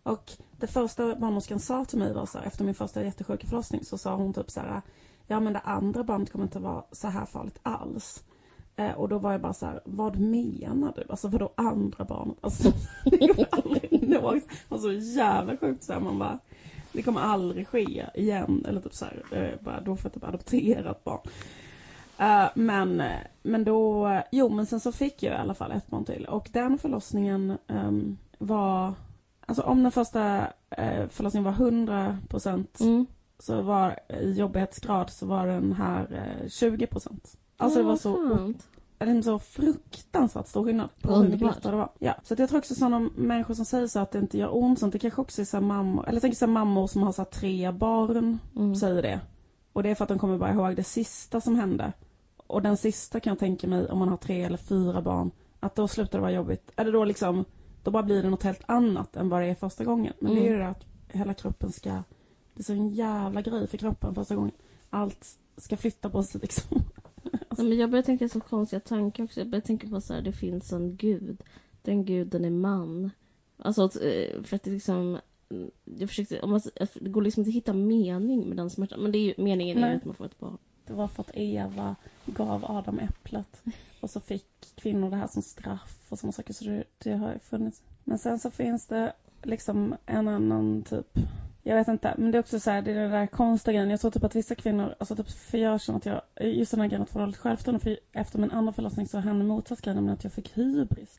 Och det första barnmorskan sa till mig var så här, efter min första jättesjuka förlossning så sa hon typ så här Ja men det andra barnet kommer inte vara så här farligt alls. Eh, och då var jag bara så här, vad menar du? Alltså vadå andra barnet? Alltså det kommer aldrig någonsin, alltså jävla sjukt så här, man bara det kommer aldrig ske igen. Eller typ så här, eh, bara, då får jag typ adoptera ett barn. Eh, men, eh, men då, jo men sen så fick jag i alla fall ett barn till. Och den förlossningen ehm, var, alltså om den första uh, förlossningen var 100 procent Mm. så var i jobbighetsgrad så var den här eh, 20 procent. Alltså det var så. En så fruktansvärt stor skillnad på hur mycket Underbart. lättare det var. Ja, så att jag tror också sådana människor som säger så att det inte gör ont, sånt, det kanske också är så mammor, eller jag tänker så mammor som har så tre barn Mm. säger det. Och det är för att de kommer bara ihåg det sista som hände. Och den sista kan jag tänka mig, om man har tre eller fyra barn, att då slutar det vara jobbigt. Eller då liksom, då bara blir det något helt annat än vad det är första gången. Men det är ju Mm. det att hela kroppen ska, det är så en jävla grej för kroppen första gången. Allt ska flytta på sig liksom. Nej, men jag börjar tänka så konstiga tankar också. Jag börjar tänka på så här, det finns en gud. Den guden är man. Alltså eh, för att det liksom... Jag försökte, om man, det går liksom inte att hitta mening med den smärtan. Men det är ju, meningen är Nej. ju att man får ett barn. Det var för att Eva gav Adam äpplet. Och så fick kvinnor det här som straff och sådana saker. Så det, det har ju funnits. Men sen så finns det liksom en annan typ. Jag vet inte. Men det är också så här, det är den där konstiga grejen. Jag tror typ att vissa kvinnor, alltså typ för jag känner att jag, just den här grejen att få dåligt självförtroende. För efter min andra förlossning så hände motsatt grej, nämligen att jag fick hybris.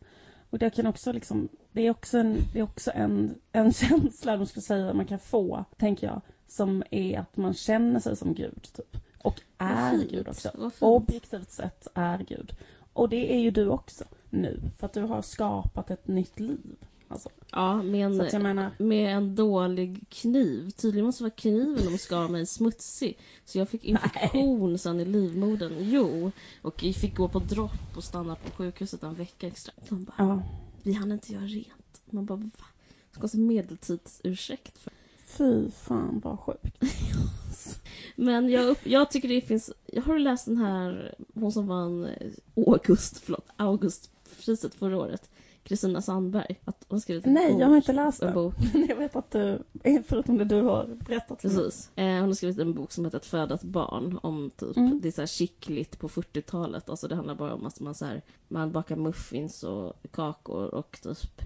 Och det kan också liksom, det är också en, det är också en, en känsla, de skulle säga, man kan få, tänker jag. Som är att man känner sig som Gud, typ. Och är fint. Gud också. Objektivt sett är Gud. Och det är ju du också nu. För att du har skapat ett nytt liv. Alltså, Ja, med en, menar, med en dålig kniv. Tydligen måste det vara kniven de skar mig smutsig. Så jag fick infektion sen i livmodern. Jo. Och jag fick gå på dropp och stanna på sjukhuset en vecka extra. De bara, ja. vi hann inte göra rent. Man bara, va? Ska ha medeltidsursäkt för. Fy fan vad sjukt. Men jag, upp, jag tycker det finns... Jag har läst den här, hon som vann eh, August, förlåt, Augustpriset förra året. Kristina Sandberg. Att hon skrivit en Nej, bok, jag har inte läst en det. bok. Jag vet att du, förutom det du har berättat. Precis. Eh, hon har skrivit en bok som heter Att föda ett barn. Om typ, Mm. det är så här chickligt på 40-talet. Alltså det handlar bara om att man, så här, man bakar muffins och kakor och typ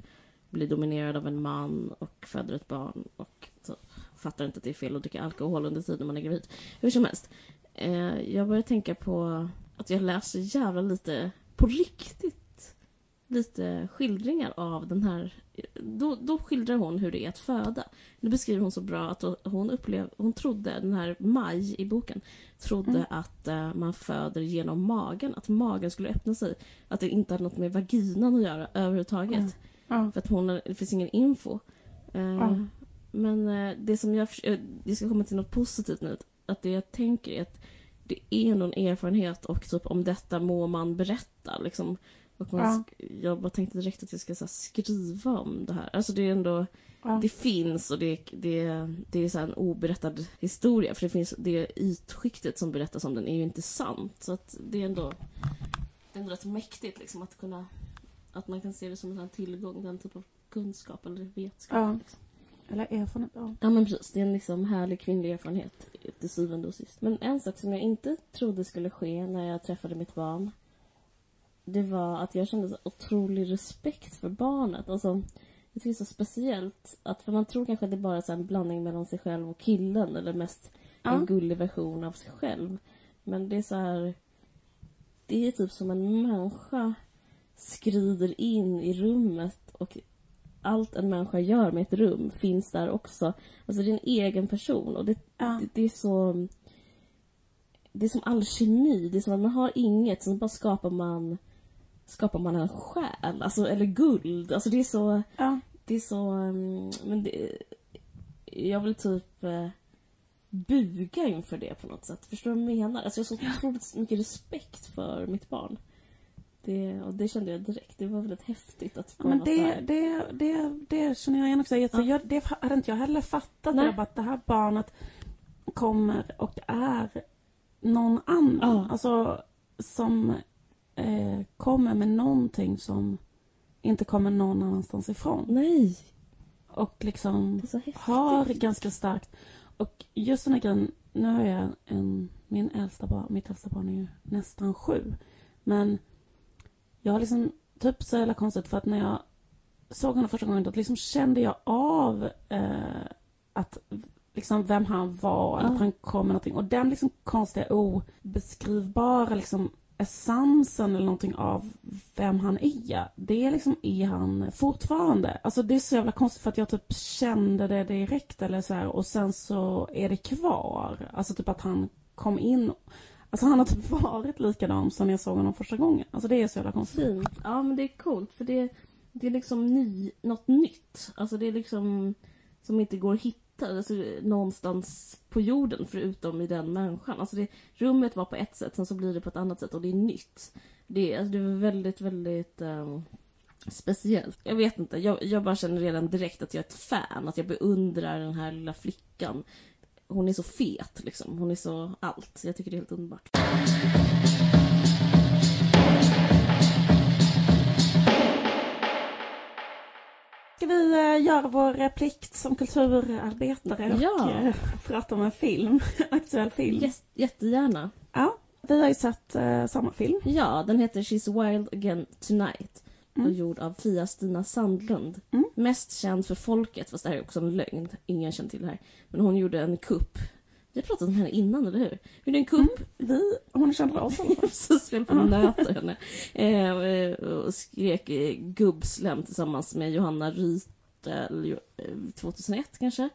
blir dominerad av en man och föder ett barn och typ, fattar inte att det är fel att dricka alkohol under tiden man är gravid. Hur som helst. Eh, jag börjar tänka på att jag läser jävla lite, på riktigt, lite skildringar av den här då, då skildrar hon hur det är att föda. Det beskriver hon så bra att hon upplev, hon trodde, den här Maj i boken, trodde Mm. att eh, man föder genom magen, att magen skulle öppna sig. Att det inte hade något med vaginan att göra överhuvudtaget. Mm. Ja. För att hon, det finns ingen info. Ja. Men eh, det som jag, jag ska komma till något positivt nu. Att det jag tänker är att det är en erfarenhet och typ om detta må man berätta. Liksom. Och man, Ja. Jag bara tänkte direkt att jag ska så skriva om det här. Alltså det är ändå, Ja. det finns och det, det, det är så en oberättad historia. För det finns det ytskiktet som berättas om den är ju inte sant. Så att det är ändå, det är ändå rätt mäktigt liksom att kunna, att man kan se det som en tillgång, den typ av kunskap eller vetskap. Ja. Liksom. Eller erfarenhet. Ja. Ja men precis, det är en liksom härlig kvinnlig erfarenhet till syvende och sist. Men en sak som jag inte trodde skulle ske när jag träffade mitt barn det var att jag kände så otrolig respekt för barnet. Alltså, jag tycker det är så speciellt att, för man tror kanske att det bara är så en blandning mellan sig själv och killen eller mest Ja. en gullig version av sig själv. Men det är så här, det är typ som en människa skrider in i rummet och allt en människa gör med ett rum finns där också. Alltså det är en egen person och det, Ja. det, det är så... Det är som alkemi. Det är som att man har inget, sen bara skapar man skapar man en själ, alltså, eller guld. Alltså det är så... Ja. Det är så... mm, Men det, jag vill typ eh, buga inför det på något sätt. Förstår du vad jag menar? Alltså jag har så otroligt mycket respekt för mitt barn. Det, och det kände jag direkt. Det var väldigt häftigt att Ja, bara men vara så det, här. det, det, det känner jag igen också. För Ja. jag, det hade inte jag heller fattat. Nej. Jag bara att det här barnet kommer och är någon annan. Ja. Alltså som eh, kommer med någonting som inte kommer någon annanstans ifrån. Nej! Och liksom har ganska starkt. Och just den här grejen, nu har jag en, min äldsta barn, mitt äldsta barn är ju nästan sju. Men jag har liksom, typ så jävla konstigt för att när jag såg honom första gången då liksom kände jag av eh, att liksom vem han var, Ja. att han kom med någonting. Och den liksom konstiga obeskrivbara liksom essensen eller någonting av vem han är. Det är liksom är han fortfarande. Alltså det är så jävla konstigt för att jag typ kände det direkt eller så här, och sen så är det kvar. Alltså typ att han kom in. Alltså han har typ varit likadan som jag såg honom första gången. Alltså det är så jävla konstigt. Fint. Ja, men det är coolt för det, det är liksom ny, något nytt. Alltså det är liksom som inte går att hitta alltså, någonstans på jorden förutom i den människan. Alltså det, rummet var på ett sätt, sen så blir det på ett annat sätt och det är nytt. Det, alltså, det var väldigt, väldigt ehm, speciellt. Jag vet inte, jag, jag bara känner redan direkt att jag är ett fan, att jag beundrar den här lilla flickan. Hon är så fet liksom, hon är så allt. Jag tycker det är helt underbart. Vi eh, göra vår eh, plikt som kulturarbetare och Ja. eh, prata om en film, aktuell film? Yes, jättegärna. Ja, vi har ju sett eh, samma film. Ja, den heter She's Wild Again Tonight. Mm. Och gjord av Fia-Stina Sandlund. Mm. Mest känd för folket, fast det här är också en lögn. Ingen känner till det här. Men hon gjorde en kupp. Vi har pratat om henne innan, eller hur? Hon gjorde en kupp. Vi, hon för oss i alla fall. Så spelade på nöter henne. Eh, och skrek eh, gubbslem tillsammans med Johanna Rytel eh, 2001 kanske.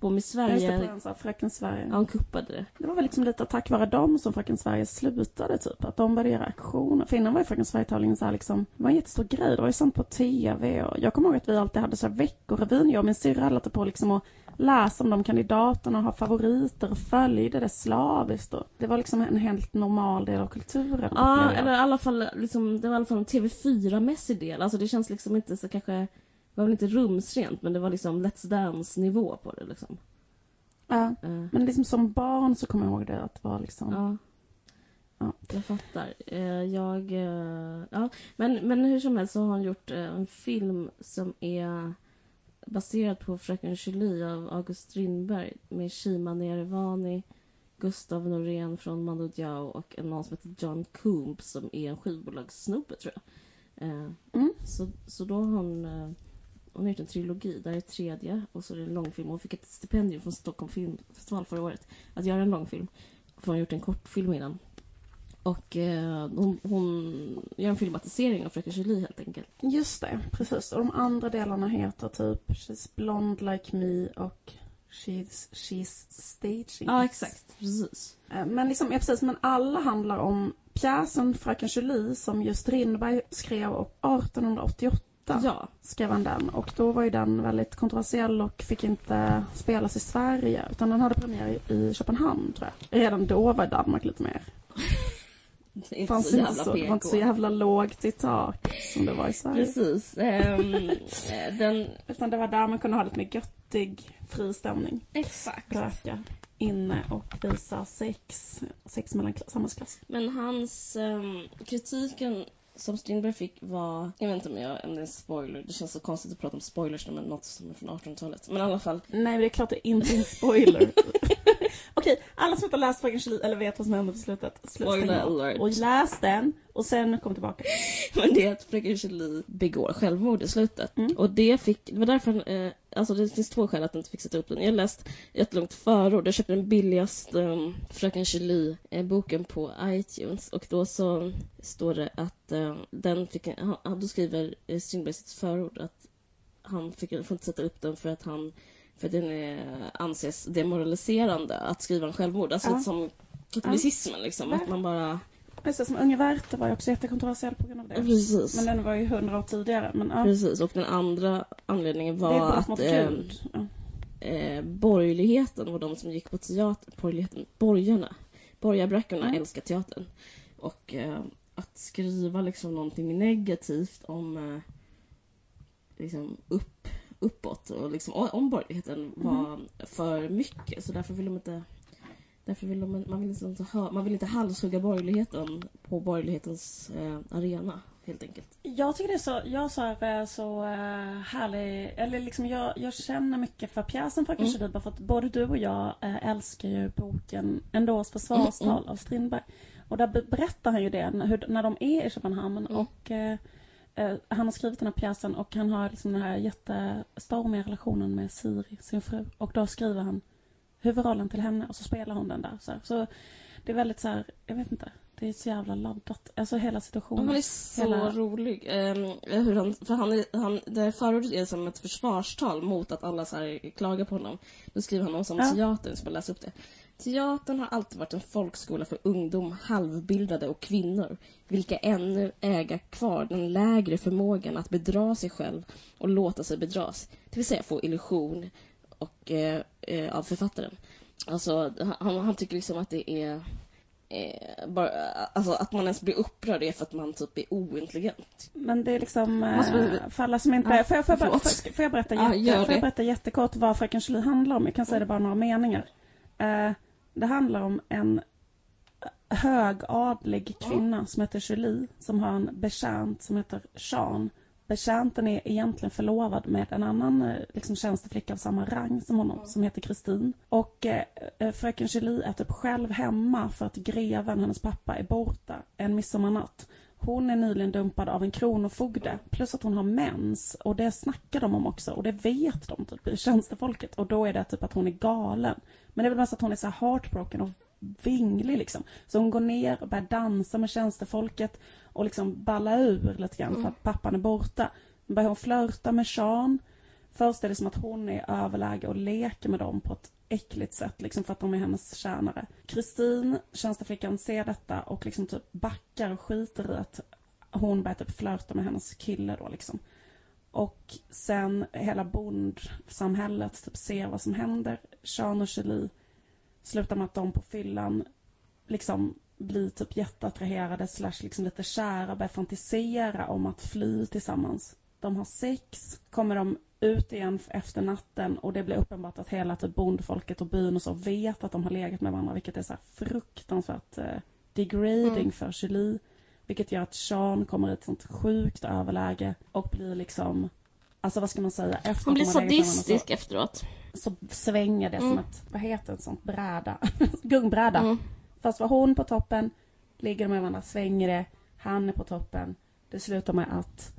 På Miss Jag just det, på Sverige. Fröken Sverige. Ja, hon kuppade det. Det var väl liksom lite tack vare dem som Fröken Sverige slutade typ. Att de började göra aktioner. För innan var ju Fröken Sverige-tävlingen så här liksom, det var en jättestor grej. Det var ju sånt på TV och jag kommer ihåg att vi alltid hade så här veckorevyn. Jag och min syrra hade på liksom att läsa om de kandidaterna och ha favoriter och följde det slaviskt. Och det var liksom en helt normal del av kulturen. Ja, eller i alla fall, liksom, det var i alla fall en TV4-mässig del. Alltså det känns liksom inte så kanske, var väl inte rumsrent, men det var liksom Let's Dance-nivå på det liksom. Ja. Eh, Men liksom som barn så kommer jag ihåg det att det var liksom... ja. Ja. Jag fattar. Eh, jag, eh, ja. men, men hur som helst så har hon gjort en film som är baserad på Fröken Julie av August Strindberg med Shima Nerevani, Gustav Norén från Mando Diao och en någon som heter John Coombs som är en skivbolagssnubbe tror jag. Mm. så, så då har hon, eh, hon har gjort en trilogi, där är tredje och så är det en långfilm. Hon fick ett stipendium från Stockholm Filmfestival förra året att göra en långfilm. För hon har gjort en kortfilm innan. Och eh, hon, hon gör en filmatisering av Fröken Julie helt enkelt. Just det, precis. Och de andra delarna heter typ She's Blonde Like Me och She's, she's Staging. Ja, exakt. Precis. Eh, Men liksom, ja, precis, men alla handlar om pjäsen Fröken Julie som just Strindberg skrev och 1888 Ja. skrev han den. Och då var ju den väldigt kontroversiell och fick inte spelas i Sverige. Utan den hade premiär i, Köpenhamn tror jag. Redan då var Danmark lite mer. Det inte Fanns så inte jävla så, det var inte så jävla lågt i tak som det var i Sverige. Precis. Eh, den... Utan det var där man kunde ha lite mer göttig, fri stämning. Exakt. Röka inne och visa sex. Sex mellan kla- samhällsklasser. Men hans ehm, kritiken som Strindberg fick var, jag vet inte om, jag, om det är en spoiler, det känns så konstigt att prata om spoilers när man något som är från 1800-talet. Men i alla fall. Nej, men det är klart det inte är en spoiler. Okej, alla som inte har läst Fröken Julie eller vet vad som händer på slutet, slut, Spoiler alert. Och läs den och sen kom tillbaka. Men det är att fröken Julie begår självmord i slutet. Mm. Och det fick, det var därför, eh, alltså det finns två skäl att inte fick sätta upp den. Jag har läst jättelångt förord, jag köpte den billigaste um, fröken Julie-boken på iTunes och då så står det att eh, den fick, en- han, då skriver eh, Strindberg sitt förord att han fick, får inte sätta upp den för att han för att den är, anses demoraliserande att skriva en självmord. Alltså Ja. lite som katolicismen liksom, att man bara... Precis som Unge Werther var ju också jättekontroversiell på grund av det. Precis. Men den var ju hundra år tidigare. Men ja, Precis, och den andra anledningen var att eh. Ja. eh, borgerligheten var de som gick på teater, borgerligheten, borgarna, borgarbräckorna Mm. älskar teatern. Och eh, att skriva liksom någonting negativt om eh, liksom upp, uppåt och liksom om borgerligheten var för mycket så därför vill de inte Därför vill de, man, vill liksom inte ha, man vill inte halshugga borgerligheten på borgerlighetens eh, arena, helt enkelt. Jag tycker det är så, jag så, här, så uh, härlig, eller liksom jag, jag känner mycket för pjäsen Fröken Mm. För att både du och jag eh, älskar ju boken Ändås försvarstal Mm, mm. av Strindberg. Och där be- berättar han ju det när, hur, när de är i Köpenhamn Mm. och eh, eh, han har skrivit den här pjäsen och han har liksom den här jättestormiga relationen med Siri, sin fru. Och då skriver han huvudrollen till henne och så spelar hon den där. Så, här. så det är väldigt så här, jag vet inte, det är så jävla laddat. Alltså hela situationen. Han är så Hela- rolig. Ehm, hur han, för han är, han, det förordet är som ett försvarstal mot att alla så här klagar på honom. Då skriver han också om Ja. teatern, jag ska bara läsa upp det. Teatern har alltid varit en folkskola för ungdom, halvbildade och kvinnor, vilka ännu äga kvar den lägre förmågan att bedra sig själv och låta sig bedras, det vill säga få illusion och, eh, eh, av författaren. Alltså, han, han tycker liksom att det är Eh, bara, alltså att man ens blir upprörd är för att man typ är ointelligent. Men det är liksom, eh, för alla som inte... Ja, får, jag, får, jag, bara- får, får jag berätta, jätte, får jag berätta jättekort vad Fröken Julie handlar om? Jag kan säga det bara några meningar. Eh, det handlar om en högadlig kvinna som heter Julie som har en betjänt som heter Jean. Betjänten är egentligen förlovad med en annan eh, liksom, tjänsteflicka av samma rang som honom som heter Kristin. Och eh, eh, fröken Julie är typ själv hemma för att greven, hennes pappa, är borta en midsommarnatt. Hon är nyligen dumpad av en kronofogde plus att hon har mens och det snackar de om också och det vet de typ i tjänstefolket och då är det typ att hon är galen. Men det är väl mest att hon är så heartbroken och vinglig liksom. Så hon går ner och börjar dansa med tjänstefolket och liksom balla ur lite grann för att pappan är borta. Då börjar hon flörta med Sean. Först är det som att hon är i överläge och leker med dem på ett äckligt sätt liksom för att de är hennes tjänare. Kristin, tjänsteflickan, ser detta och liksom typ backar och skiter i att hon börjar typ flörta med hennes kille då liksom. Och sen hela bondsamhället typ ser vad som händer. Sean och Julie slutar med att de på fyllan liksom blir typ jätteattraherade slash liksom lite kära, börjar fantisera om att fly tillsammans. De har sex, kommer de ut igen efter natten och det blir uppenbart att hela typ bondfolket och byn och så vet att de har legat med varandra vilket är så fruktansvärt eh, degrading Mm. för Julie. Vilket gör att Sean kommer i ett sånt sjukt överläge och blir liksom Alltså vad ska man säga? Efter Han blir varandra så- sadistisk efteråt. så svänger det som Mm. ett, vad heter ett sånt bräda? Gungbräda. Mm. Fast var hon på toppen, ligger de med varandra, svänger det, han är på toppen. Det slutar med att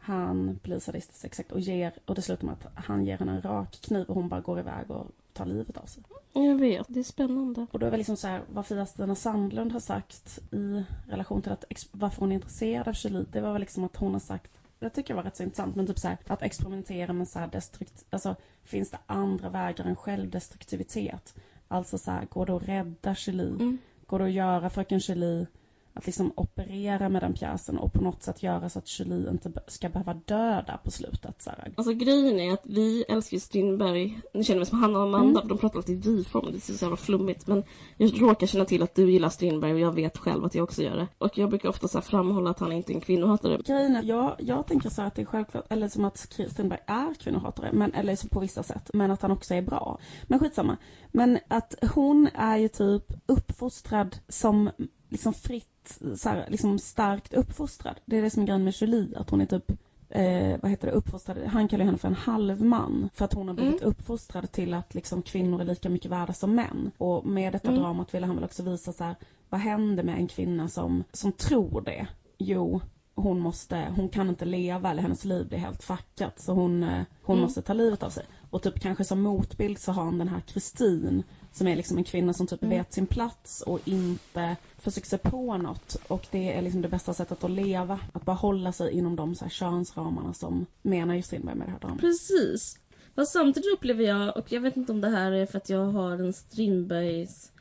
han blir sadistisk exakt och ger, och det slutar med att han ger henne en rak kniv och hon bara går iväg och tar livet av sig. Jag vet, det är spännande. Och då är det liksom så här, vad Fia-Stina Sandlund har sagt i relation till att, varför hon är intresserad av Julie, det var väl liksom att hon har sagt det tycker jag var rätt så intressant, men typ så här, att experimentera med så här destrukt, alltså finns det andra vägar än självdestruktivitet? Alltså så här, går det att rädda Julie? Mm. Går det att göra Fröken Julie, att liksom operera med den pjäsen och på något sätt göra så att Julie inte ska behöva döda på slutet? Så här. Alltså grejen är att vi älskar Strindberg. Nu känner vi som Hanna och Amanda, Mm. för de pratar alltid i vi-form. Det är så jävla flummigt. Men jag råkar känna till att du gillar Strindberg och jag vet själv att jag också gör det. Och jag brukar ofta så framhålla att han inte är en kvinnohatare. Grejen är, jag, jag tänker så att det är självklart, eller som att Strindberg är kvinnohatare, men, eller så på vissa sätt, men att han också är bra. Men skitsamma. Men att hon är ju typ uppfostrad som liksom fritt, så här, liksom starkt uppfostrad. Det är det som är grejen med Julie, att hon är typ eh, vad heter det, uppfostrad, han kallar henne för en halvman för att hon har blivit Mm. uppfostrad till att liksom kvinnor är lika mycket värda som män. Och med detta Mm. dramat ville han väl också visa så här, vad händer med en kvinna som, som tror det? Jo, hon måste, hon kan inte leva eller hennes liv blir helt fuckat så hon, eh, hon Mm. måste ta livet av sig. Och typ kanske som motbild så har han den här Kristin som är liksom en kvinna som typ Mm. vet sin plats och inte försöker sig på något. Och det är liksom det bästa sättet att leva. Att bara hålla sig inom de så här könsramarna som menar ju Strindberg med det här dramat. Precis. Fast samtidigt upplever jag, och jag vet inte om det här är för att jag har en Strindbergs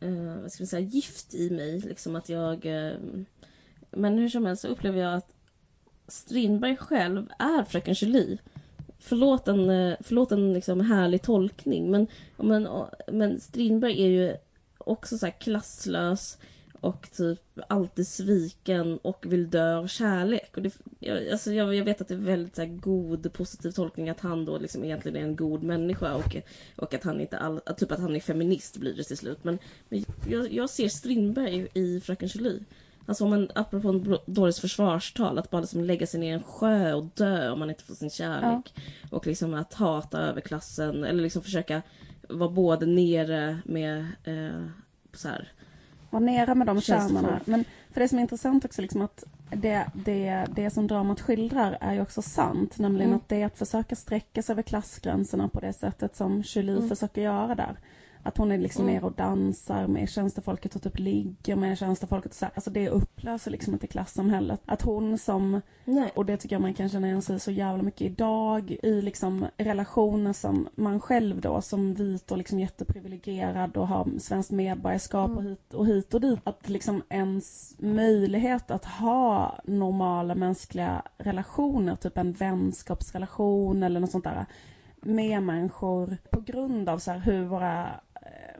eh, vad ska man säga, gift i mig. Liksom att jag... Eh, men hur som helst så upplever jag att Strindberg själv är Fröken Julie. Förlåt en, eh, förlåt en liksom härlig tolkning men, men, men Strindberg är ju också så här klasslös och typ alltid sviken och vill dö av kärlek. Och det, jag, alltså jag, jag vet att det är väldigt så här, god, positiv tolkning att han då liksom egentligen är en god människa och, och att han inte all, typ att han är feminist blir det till slut. Men, men jag, jag ser Strindberg i Fröken Julie. Alltså om man, apropå dåres försvarstal, att bara liksom lägga sig ner i en sjö och dö om man inte får sin kärlek. Och liksom att hata överklassen, eller liksom försöka vara både nere med eh, så här, Var nere med de kärnorna. Men för det som är intressant också liksom att det, det, det som dramat skildrar är ju också sant. Nämligen Mm. att det är att försöka sträcka sig över klassgränserna på det sättet som Julie Mm. försöker göra där. Att hon är liksom Mm. nere och dansar med tjänstefolket och typ ligger med tjänstefolket. Och så här. Alltså det upplöser liksom inte klassamhället. Att hon som nej. och det tycker jag man kan känna igen sig så jävla mycket idag i liksom relationer som man själv då som vit och liksom jätteprivilegierad och har svenskt medborgarskap Mm. och, hit, och hit och dit. Att liksom ens möjlighet att ha normala mänskliga relationer, typ en vänskapsrelation eller något sånt där med människor på grund av så hur våra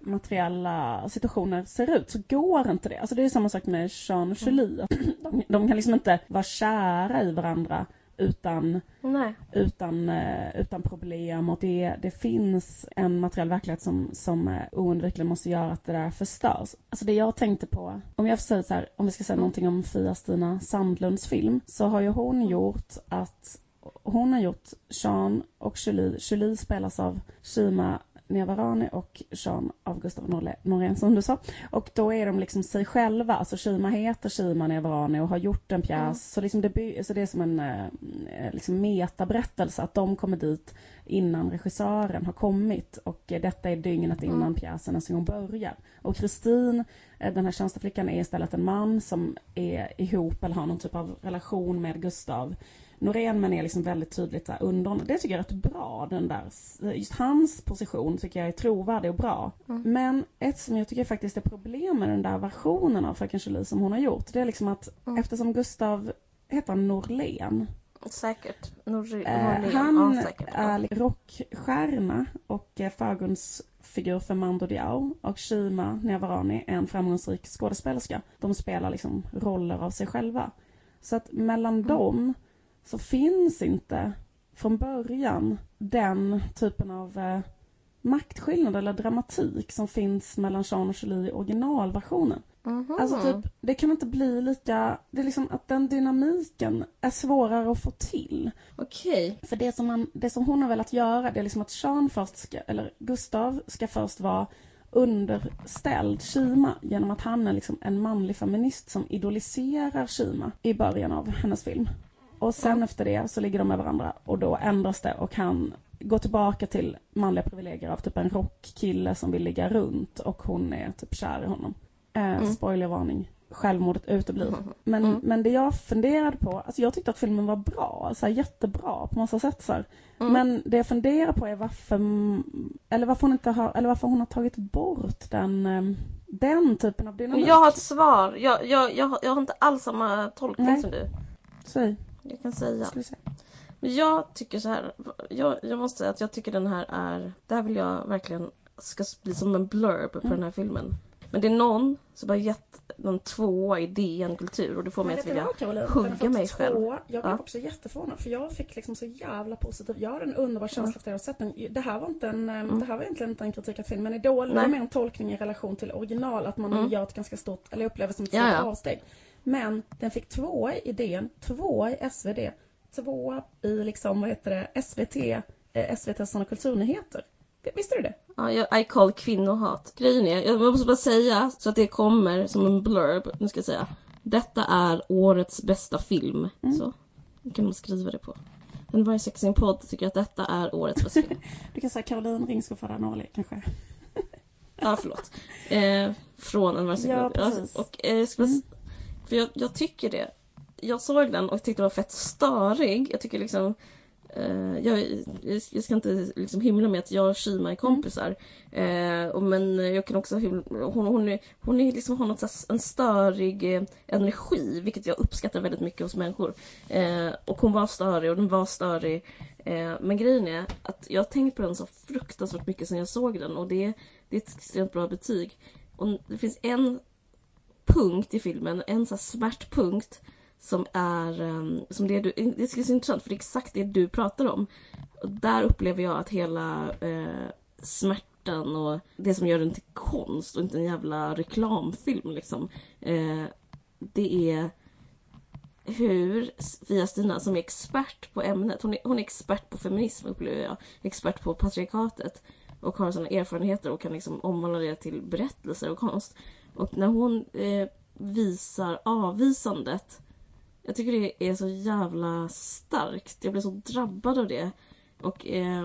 materiella situationer ser ut så går inte det. Alltså det är samma sak med Jean och Julie. De, de kan liksom inte vara kära i varandra utan, nej. utan, eh, utan problem och det, det finns en materiell verklighet som, som eh, oundvikligen måste göra att det där förstörs. Alltså det jag tänkte på, om jag får säga så här, om vi ska säga någonting om Fia-Stina Sandlunds film, så har ju hon gjort att hon har gjort Jean och Julie. Julie spelas av Shima Niavarani och Jean av Gustav Norén som du sa. Och då är de liksom sig själva. Alltså Shima heter Shima Niavarani och har gjort en pjäs. Mm. Så, liksom det, så det är som en eh, liksom metaberättelse att de kommer dit innan regissören har kommit. Och eh, detta är dygnet innan Mm. pjäsen ens en börjar. Och Kristin, eh, den här tjänsteflickan, är istället en man som är ihop eller har någon typ av relation med Gustav. Norén men är liksom väldigt tydligt här under honom. Det tycker jag är rätt bra, den där. Just hans position tycker jag är trovärdig och bra. Mm. Men ett som jag tycker faktiskt är problem med den där versionen av Fröken Julie som hon har gjort, det är liksom att Mm. eftersom Gustav heter Norlén. Säkert. Eh, Norlén. han ja, säkert. är li- rockstjärna och eh, förgrundsfigur för Mando Diao och Shima Niavarani är en framgångsrik skådespelerska. De spelar liksom roller av sig själva. Så att mellan Mm. dem så finns inte från början den typen av eh, maktskillnad eller dramatik som finns mellan Jean och Julie i originalversionen. Mhm. Alltså typ, det kan inte bli lika... Det är liksom att den dynamiken är svårare att få till. Okej. För det som, man, det som hon har velat göra, det är liksom att Jean först ska, eller Gustav ska först vara underställd Shima genom att han är liksom en manlig feminist som idoliserar Shima i början av hennes film. Och sen Ja. efter det så ligger de med varandra och då ändras det och han går tillbaka till manliga privilegier av typ en rockkille som vill ligga runt och hon är typ kär i honom. Eh, Mm. Spoilervarning. Självmordet uteblir. Mhm. Men, Mm. men det jag funderade på, alltså jag tyckte att filmen var bra, så här, jättebra på massa sätt. Så. Mm. Men det jag funderar på är varför, eller varför hon inte har, eller varför hon har tagit bort den, eh, den typen av dynamik. Jag har ett svar. Jag, jag, jag, har- jag har inte alls samma tolkning Nej. som du. Säg, Jag kan säga. ska. Men jag tycker så här. Jag, jag måste säga att jag tycker den här är... Det här vill jag verkligen ska bli som en blurb på Mm. den här filmen. Men det är någon som har gett någon tvåa i DN Kultur och det får mig att vilja Caroline, hugga mig själv. Två. Jag blev Ja. också jätteförvånad för jag fick liksom så jävla positiv. Jag har en underbar känsla efter att jag sett den. Det här var inte en, eh, det här var egentligen inte en kritik av filmen. är dålig. Det var Mm. Mer en tolkning i relation till original. Att man Mm. gör ett ganska stort, eller upplever som ett Ja, stort ja. avsteg. Men den fick tvåa i DN, tvåa i SvD, tvåa i liksom, vad heter det, SVT, eh, SVT såna kulturnyheter. Visste du det? Ja, jag, I call kvinnohat. Grejen är, jag måste bara säga så att det kommer som en blurb. Nu ska jag säga. Detta är årets bästa film. Mm. Så. Kan man skriva det på. En varje sex i en podd tycker att detta är årets bästa film. Du kan säga Caroline Ringskog Norli kanske. Ja, förlåt. Eh, från en varje Ja, sex precis. Och eh, För jag, jag tycker det. Jag såg den och tyckte den var fett störig. Jag tycker liksom eh, jag, jag ska inte liksom himla med att jag och Shima är kompisar. Eh, och men jag kan också himla, hon, hon, är, hon är liksom, har något här, en störig eh, energi, vilket jag uppskattar väldigt mycket hos människor. Eh, och hon var störig och den var störig. Eh, men grejen är att jag har tänkt på den så fruktansvärt mycket sen jag såg den och det, det är ett extremt bra betyg. Och det finns en punkt i filmen, en så här smärtpunkt som är ehm, som det du, det är så intressant för det är exakt det du pratar om. Och där upplever jag att hela eh, smärtan och det som gör den till konst och inte en jävla reklamfilm liksom. Eh, det är hur Fia-Stina som är expert på ämnet, hon är, hon är expert på feminism upplever jag, expert på patriarkatet och har sådana erfarenheter och kan liksom omvandla det till berättelser och konst. Och när hon eh, visar avvisandet jag tycker det är så jävla starkt. Jag blir så drabbad av det. Och eh,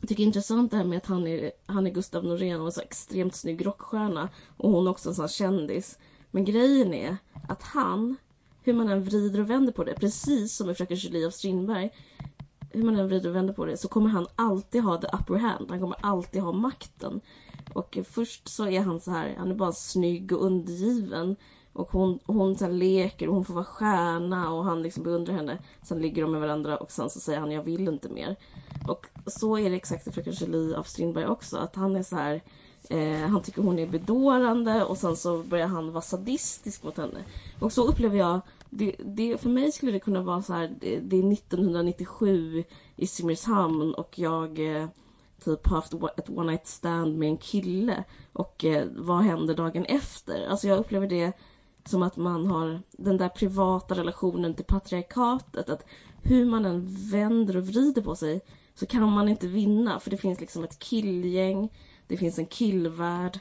jag tycker det är intressant det här med att han är, han är Gustav Norén och en så extremt snygg rockstjärna. Och hon är också en sån här kändis. Men grejen är att han, hur man än vrider och vänder på det, precis som i Fröken Julie av Strindberg, hur man än vrider och vänder på det, så kommer han alltid ha the upper hand. Han kommer alltid ha makten. Och först så är han så här, han är bara snygg och undergiven. Och hon, hon så leker och hon får vara stjärna och han liksom beundrar henne. Sen ligger de med varandra och sen så säger han jag vill inte mer. Och så är det exakt i Fröken Julie av Strindberg också. Att han är så här, eh, han tycker hon är bedårande och sen så börjar han vara sadistisk mot henne. Och så upplever jag, det, det, för mig skulle det kunna vara så här, det, det är 1997 i Simrishamn och jag eh, typ haft ett one night stand med en kille. Och eh, vad händer dagen efter? Alltså jag upplever det som att man har den där privata relationen till patriarkatet. Att hur man än vänder och vrider på sig så kan man inte vinna. För det finns liksom ett killgäng, det finns en killvärld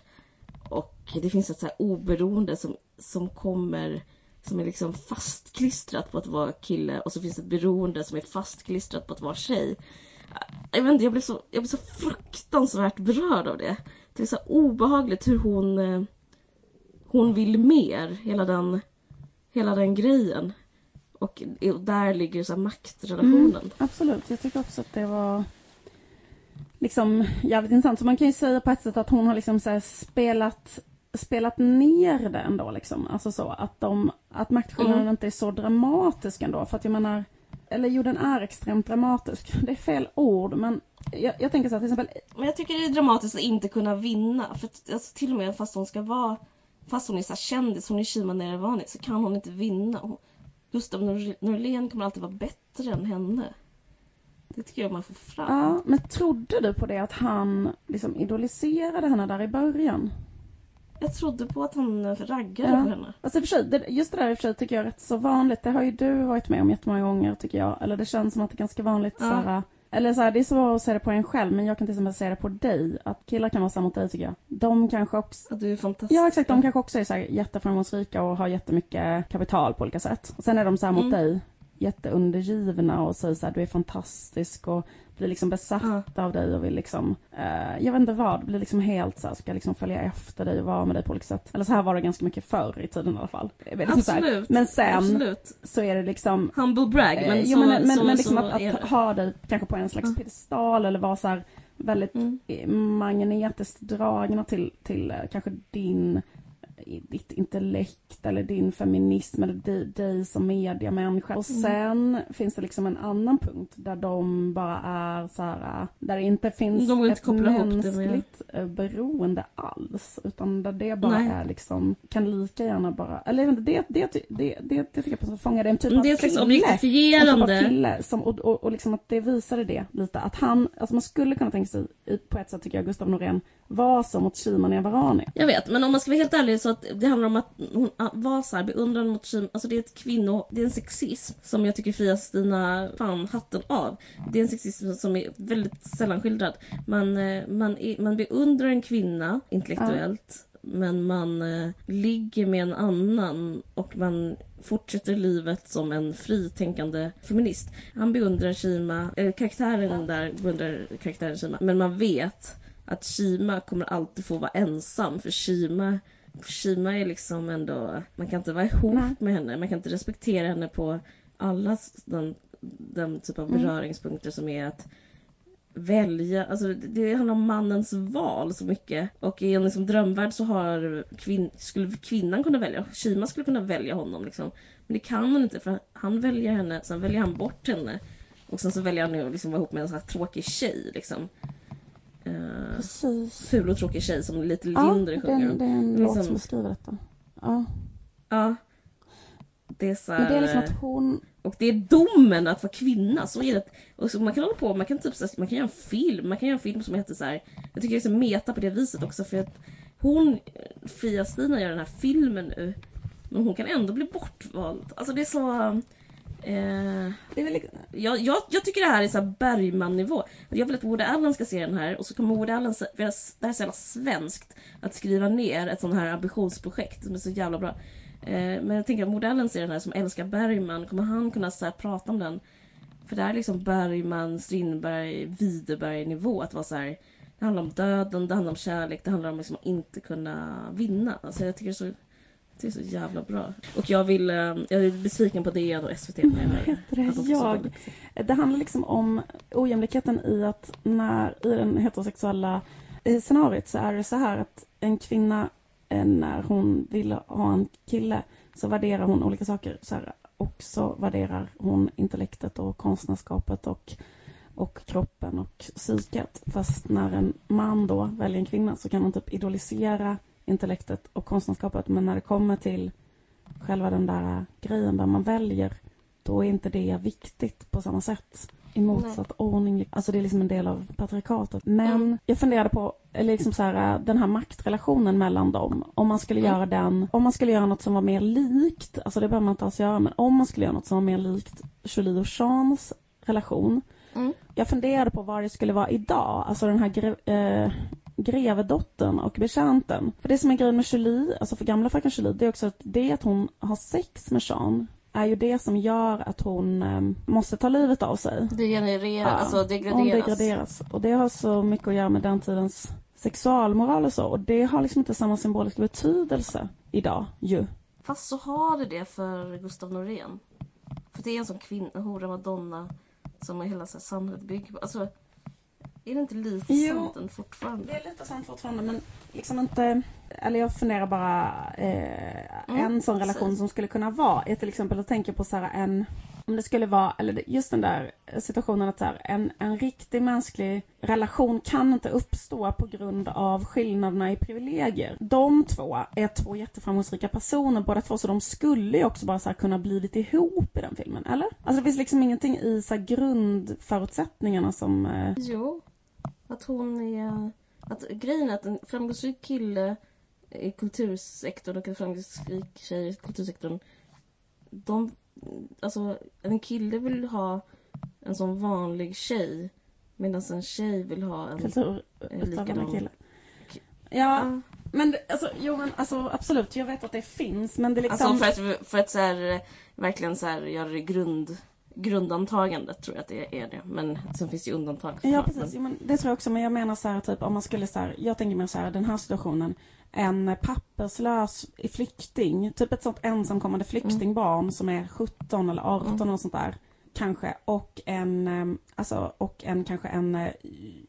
och det finns ett så här oberoende som, som kommer som är liksom fastklistrat på att vara kille och så finns det ett beroende som är fastklistrat på att vara tjej. Jag vet inte, jag blir så, jag blir så fruktansvärt berörd av det. Det är så obehagligt hur hon eh, hon vill mer, hela den, hela den grejen. Och, där ligger så maktrelationen. Mm, absolut, jag tycker också att det var liksom jävligt intressant. Så man kan ju säga på ett sätt att hon har liksom så spelat spelat ner det ändå liksom. Alltså så att de, att maktskillnaden Mm. inte är så dramatisk ändå. För att jag menar, eller jo den är extremt dramatisk. Det är fel ord men jag, jag tänker så här till exempel Men jag tycker det är dramatiskt att inte kunna vinna. För alltså, till och med fast hon ska vara Fast hon är så här kändis, hon är Shima Nerevani, så kan hon inte vinna. Hon, Gustav Nor- Norlén kommer alltid vara bättre än henne. Det tycker jag man får fram. Ja, men trodde du på det att han liksom idoliserade henne där i början? Jag trodde på att han raggade Ja. på henne. Alltså för sig, det, just det där i och för sig tycker jag är rätt så vanligt. Det har ju du varit med om jättemånga gånger tycker jag. Eller det känns som att det är ganska vanligt Ja. så här, Eller så här, det är svårt att säga det på en själv men jag kan till exempel säga det på dig. Att killar kan vara samma mot dig tycker jag. De kanske också Att du är fantastisk. Ja exakt, de kanske också är så här jätteframgångsrika och har jättemycket kapital på olika sätt. Och sen är de så här mot Mm. dig jätteundergivna och säger så här, du är fantastisk och blir liksom besatt av dig och vill liksom, eh, jag vet inte vad, blir liksom helt så här, ska liksom följa efter dig och vara med dig på olika sätt. Eller så här var det ganska mycket förr i tiden i alla fall. Liksom. Absolut. Men sen Absolut. så är det liksom Humble brag, men eh, så, jo, men, men, så, men liksom så att, att ha dig kanske på en slags Mm. piedestal eller vara så här väldigt Mm. magnetiskt dragna till, till eh, kanske din ditt intellekt eller din feminism eller dig, dig som mediamänniska. Och Mm. sen finns det liksom en annan punkt där de bara är så här, där det inte finns De inte ett det med- mänskligt eh, beroende alls. Utan där det bara Nej. är liksom, kan lika gärna bara, eller det, det, det, det, det, det tycker jag det en typ Det av är kille. En typ av objektifierande. kille som, och, och, och liksom att det visade det lite. Att han, alltså man skulle kunna tänka sig, på ett sätt tycker jag, Gustav Norén var så mot Shima Niavarani. Jag vet, men om man ska vara helt ärlig så att det handlar om att hon ah, var så här beundran mot Kim. Alltså det är ett kvinno... Det är en sexism som jag tycker Fria Stina fan hatten av. Det är en sexism som är väldigt sällan skildrad. Man, eh, man, är, man beundrar en kvinna intellektuellt. Men man eh, ligger med en annan och man fortsätter livet som en fritänkande feminist. Han beundrar Shima, eh, karaktären där beundrar karaktären Shima. Men man vet att Shima kommer alltid få vara ensam för Shima Shima är liksom ändå, man kan inte vara ihop Nej. med henne, man kan inte respektera henne på alla den, den typ av Mm. beröringspunkter som är att välja, alltså det, det handlar om mannens val så mycket. Och i en liksom drömvärld så har kvin, skulle kvinnan kunna välja, Shima skulle kunna välja honom liksom. Men det kan hon inte för han väljer henne, sen väljer han bort henne. Och sen så väljer han nu att liksom vara ihop med en sån här tråkig tjej liksom. Eh, Precis. ful och tråkig tjej som lite Ja, Linder sjunger om. det är en Liksom- låt som beskriver detta. Ja. Ja. Det är så Men det är liksom här, att hon... Och det är domen att vara kvinna. Så är det. Och så man kan hålla på, man kan typ så här, man kan göra en film. Man kan göra en film som heter så här. Jag tycker det är så meta på det viset också för att hon, Fria Stina gör den här filmen nu. Men hon kan ändå bli bortvald. Alltså det är så... Eh, Det är väl, jag, jag, jag tycker det här är så här Bergman-nivå. Jag vill att Woody Allen ska se den här och så kommer Woody Allen, för det här är så jävla svenskt, att skriva ner ett sånt här ambitionsprojekt som är så jävla bra. Eh, men jag tänker att Woody Allen ser den här som älskar Bergman, kommer han kunna så prata om den? För det här är liksom Bergman, Strindberg, Widerberg-nivå. Att vara så här, det handlar om döden, det handlar om kärlek, det handlar om liksom att inte kunna vinna. Alltså jag tycker så, det är så jävla bra. Och jag vill, eh, jag är besviken på DN och SVT. Vad när jag- heter det? de Jag. Det handlar liksom om ojämlikheten i att när i den heterosexuella scenariot så är det så här att en kvinna eh, när hon vill ha en kille så värderar hon olika saker. Så här, och så värderar hon intellektet och konstnärskapet och, och kroppen och psyket. Fast när en man då väljer en kvinna så kan hon typ idolisera intellektet och konstnärskapet. Men när det kommer till själva den där grejen där man väljer då är inte det viktigt på samma sätt. I motsatt ordning. Alltså det är liksom en del av patriarkatet. Men Mm. jag funderade på eller liksom så här, den här maktrelationen mellan dem. Om man skulle Mm. göra den, om man skulle göra något som var mer likt, alltså det behöver man inte alls göra, men om man skulle göra något som var mer likt Julie och Jeans relation. Mm. Jag funderade på vad det skulle vara idag, alltså den här eh, grevedottern och betjänten. För det som är grejen med Julie, alltså för gamla fröken Julie, det är också att det att hon har sex med Jean är ju det som gör att hon eh, måste ta livet av sig. Det genererar, Ja, alltså Hon degraderas. degraderas. Och det har så mycket att göra med den tidens sexualmoral och så. Och det har liksom inte samma symboliska betydelse idag ju. Fast så har det det för Gustav Norén. För det är en sån kvinna, hora madonna, som hela så här samhället bygger på. Alltså, är det inte lite Jo. sant än fortfarande? Det är lite sant fortfarande men liksom inte... Eller jag funderar bara eh, Mm, en sån relation precis. som skulle kunna vara är till exempel att tänka på så här en... Om det skulle vara, eller just den där situationen att så här, en, en riktig mänsklig relation kan inte uppstå på grund av skillnaderna i privilegier. De två är två jätteframgångsrika personer båda två så de skulle ju också bara så här kunna blivit ihop i den filmen, eller? Alltså det finns liksom ingenting i så grundförutsättningarna som... Eh, Jo. Att hon är... Att grejen är att en framgångsrik kille i kultursektorn och en framgångsrik tjej i kultursektorn. De... Alltså, en kille vill ha en sån vanlig tjej. Medan en tjej vill ha en... likadan. kille. Ja, Ja. men alltså, jo men alltså absolut, jag vet att det finns men det är liksom... Alltså för att, för att så här, verkligen så här, göra det grund, grundantagandet tror jag att det är det. Men sen finns det ju undantag. Ja precis, men det tror jag också men jag menar så här typ om man skulle så här, jag tänker mig så här den här situationen en papperslös flykting, typ ett sånt ensamkommande flyktingbarn som är 17 eller 18 Mm. och sånt där kanske och en, eh, alltså och en kanske en eh,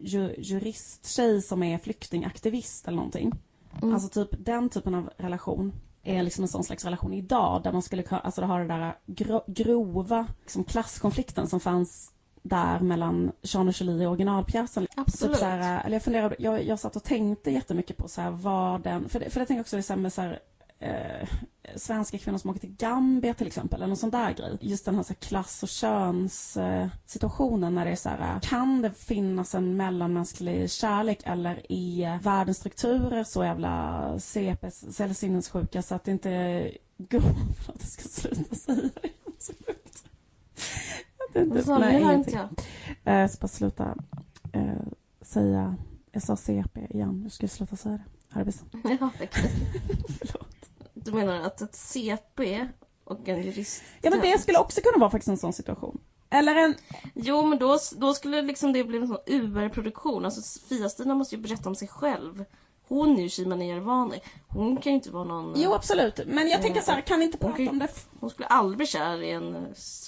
ju, juristtjej som är flyktingaktivist eller någonting. Mm. Alltså typ den typen av relation är liksom en sån slags relation idag där man skulle kunna, alltså det har det där gro, grova liksom klasskonflikten som fanns där mellan Jean och Julie i originalpjäsen. Absolut. Typ så här, eller jag, funderade, jag, jag satt och tänkte jättemycket på så här, vad den... För det, för det tänker jag också liksom med så här, eh, svenska kvinnor som åker till Gambia till exempel, eller någon sån där grej. Just den här, så här klass och köns eh, när det är så här, kan det finnas en mellanmänsklig kärlek eller är världens strukturer så jävla CP, eller sinnessjuka så att det inte går för att det ska sluta säga det. Så sjukt. Vad sa du? Det hör inte jag. Jag ska bara sluta eh, säga... Jag sa CP igen. Jag ska sluta säga det. Arbetsen. Ja. Förlåt. Du menar att ett CP och en jurist... Ja, men det skulle också kunna vara faktiskt en sån situation. Eller en... Jo, men då, då skulle liksom det bli en sån Uber-produktion. Alltså Fia-Stina måste ju berätta om sig själv. Hon är ju Shima Niyarwani. Hon kan ju inte vara någon... Jo, absolut. Men jag tänker så här, kan vi inte prata Okej. om det? Hon skulle aldrig bli kär i en eh,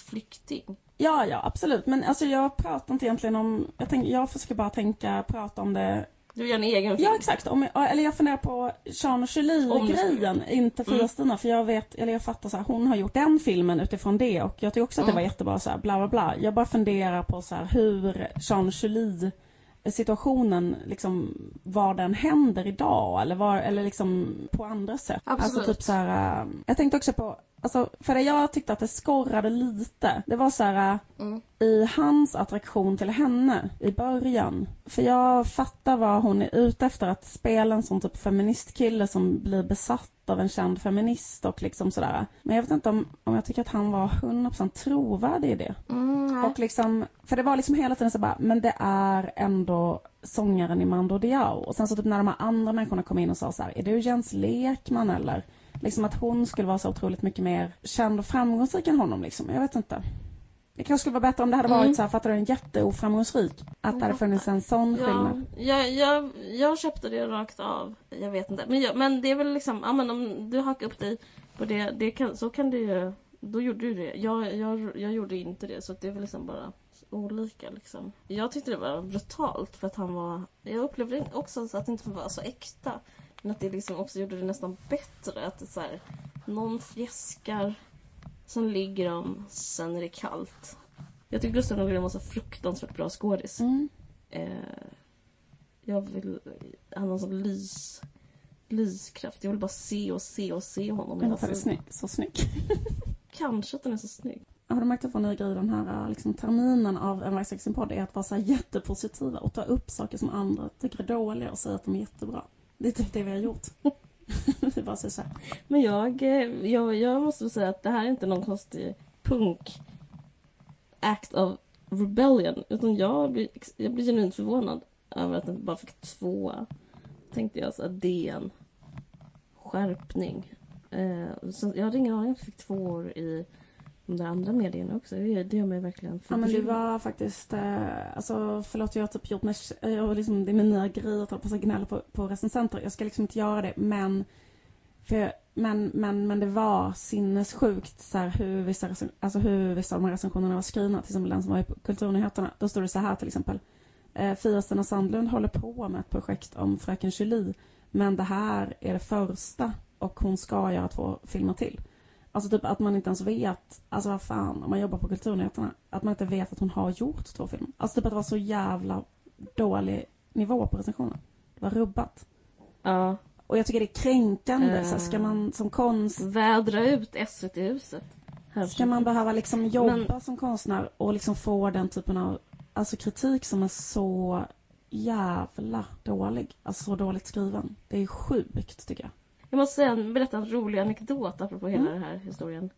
flykting. Ja, ja, absolut. Men alltså jag pratar inte egentligen om... Jag, tänk, jag försöker bara tänka, prata om det... Du gör en egen film. Ja, exakt. Om, eller jag funderar på Jean Julie-grejen, inte Fia-Stina. För jag vet, eller jag fattar så här, hon har gjort den filmen utifrån det och jag tycker också att det Mm. var jättebra så här, bla bla bla. Jag bara funderar på så här, hur Jean Julie situationen, liksom, var den händer idag eller, var, eller liksom på andra sätt. Absolut. Alltså typ så här, äh, jag tänkte också på, alltså, för det jag tyckte att det skorrade lite, det var så här, Mm. i hans attraktion till henne i början. För jag fattar vad hon är ute efter, att spela en sån typ feministkille som blir besatt av en känd feminist och liksom sådär. Men jag vet inte om, om jag tycker att han var 100% trovärdig i det. Mm. Och liksom, för det var liksom hela tiden så bara, men det är ändå sångaren i Mando Diao. Och sen så typ när de här andra människorna kom in och sa så här, är du Jens Lekman eller? Liksom att hon skulle vara så otroligt mycket mer känd och framgångsrik än honom liksom. Jag vet inte. Det kanske skulle vara bättre om det hade varit Mm. så här, fattar du, en jätteoframgångsrik. Att det hade funnits en sån Ja, skillnad. jag, jag, jag köpte det rakt av. Jag vet inte. Men, jag, men det är väl liksom, ja men om du hakar upp dig på det, det kan, så kan du ju, då gjorde du det. Jag, jag, jag gjorde inte det så det är väl liksom bara olika liksom. Jag tyckte det var brutalt för att han var, jag upplevde också så att det inte var så äkta. Men att det liksom också gjorde det nästan bättre. Att det så här, någon fjäskar, sen ligger de, sen är det kallt. Jag tycker Gustav Norgren var så fruktansvärt bra skådis. Mm. Eh, jag vill... Han har sån lys, lyskraft. Jag vill bara se och se och se honom hela tiden. snygg, så snygg. Kanske att den är så snygg. Har du märkt att vår nya grej den här liksom, terminen av en Varje sin podd är att vara så jättepositiva och ta upp saker som andra tycker är dåliga och säga att de är jättebra. Det är typ det vi har gjort. vi bara säger så här. Men jag, eh, jag, jag måste säga att det här är inte någon konstig punk act of rebellion. Utan jag blir, jag blir genuint förvånad över att den bara fick två. Tänkte jag så att det är en skärpning. Eh, så jag hade ingen aning att jag fick två år i de där andra medierna också. Det, det gör mig verkligen Ja men förbryllad. var faktiskt, eh, alltså förlåt jag har typ gjort mig, jag har liksom, det är min nya grej att hålla på och gnälla på, på recensenter. Jag ska liksom inte göra det men, för, men, men, men det var sinnessjukt så här, hur, vissa, alltså, hur vissa av de här recensionerna var skrivna. Till exempel den som var i Kulturnyheterna. Då stod det så här till exempel. Eh, Fia-Stina Sandlund håller på med ett projekt om Fröken Julie. Men det här är det första och hon ska göra två filmer till. Alltså typ att man inte ens vet, alltså vad fan, om man jobbar på Kulturnyheterna, att man inte vet att hon har gjort två filmer. Alltså typ att det var så jävla dålig nivå på recensionen. Det var rubbat. Ja. Och jag tycker det är kränkande. Eh. Så ska man som konst, Vädra ut SVT-huset. Ska man behöva liksom jobba Men- som konstnär och liksom få den typen av alltså kritik som är så jävla dålig. Alltså så dåligt skriven. Det är sjukt tycker jag. Jag måste säga, berätta en rolig anekdot apropå hela Mm. den här historien.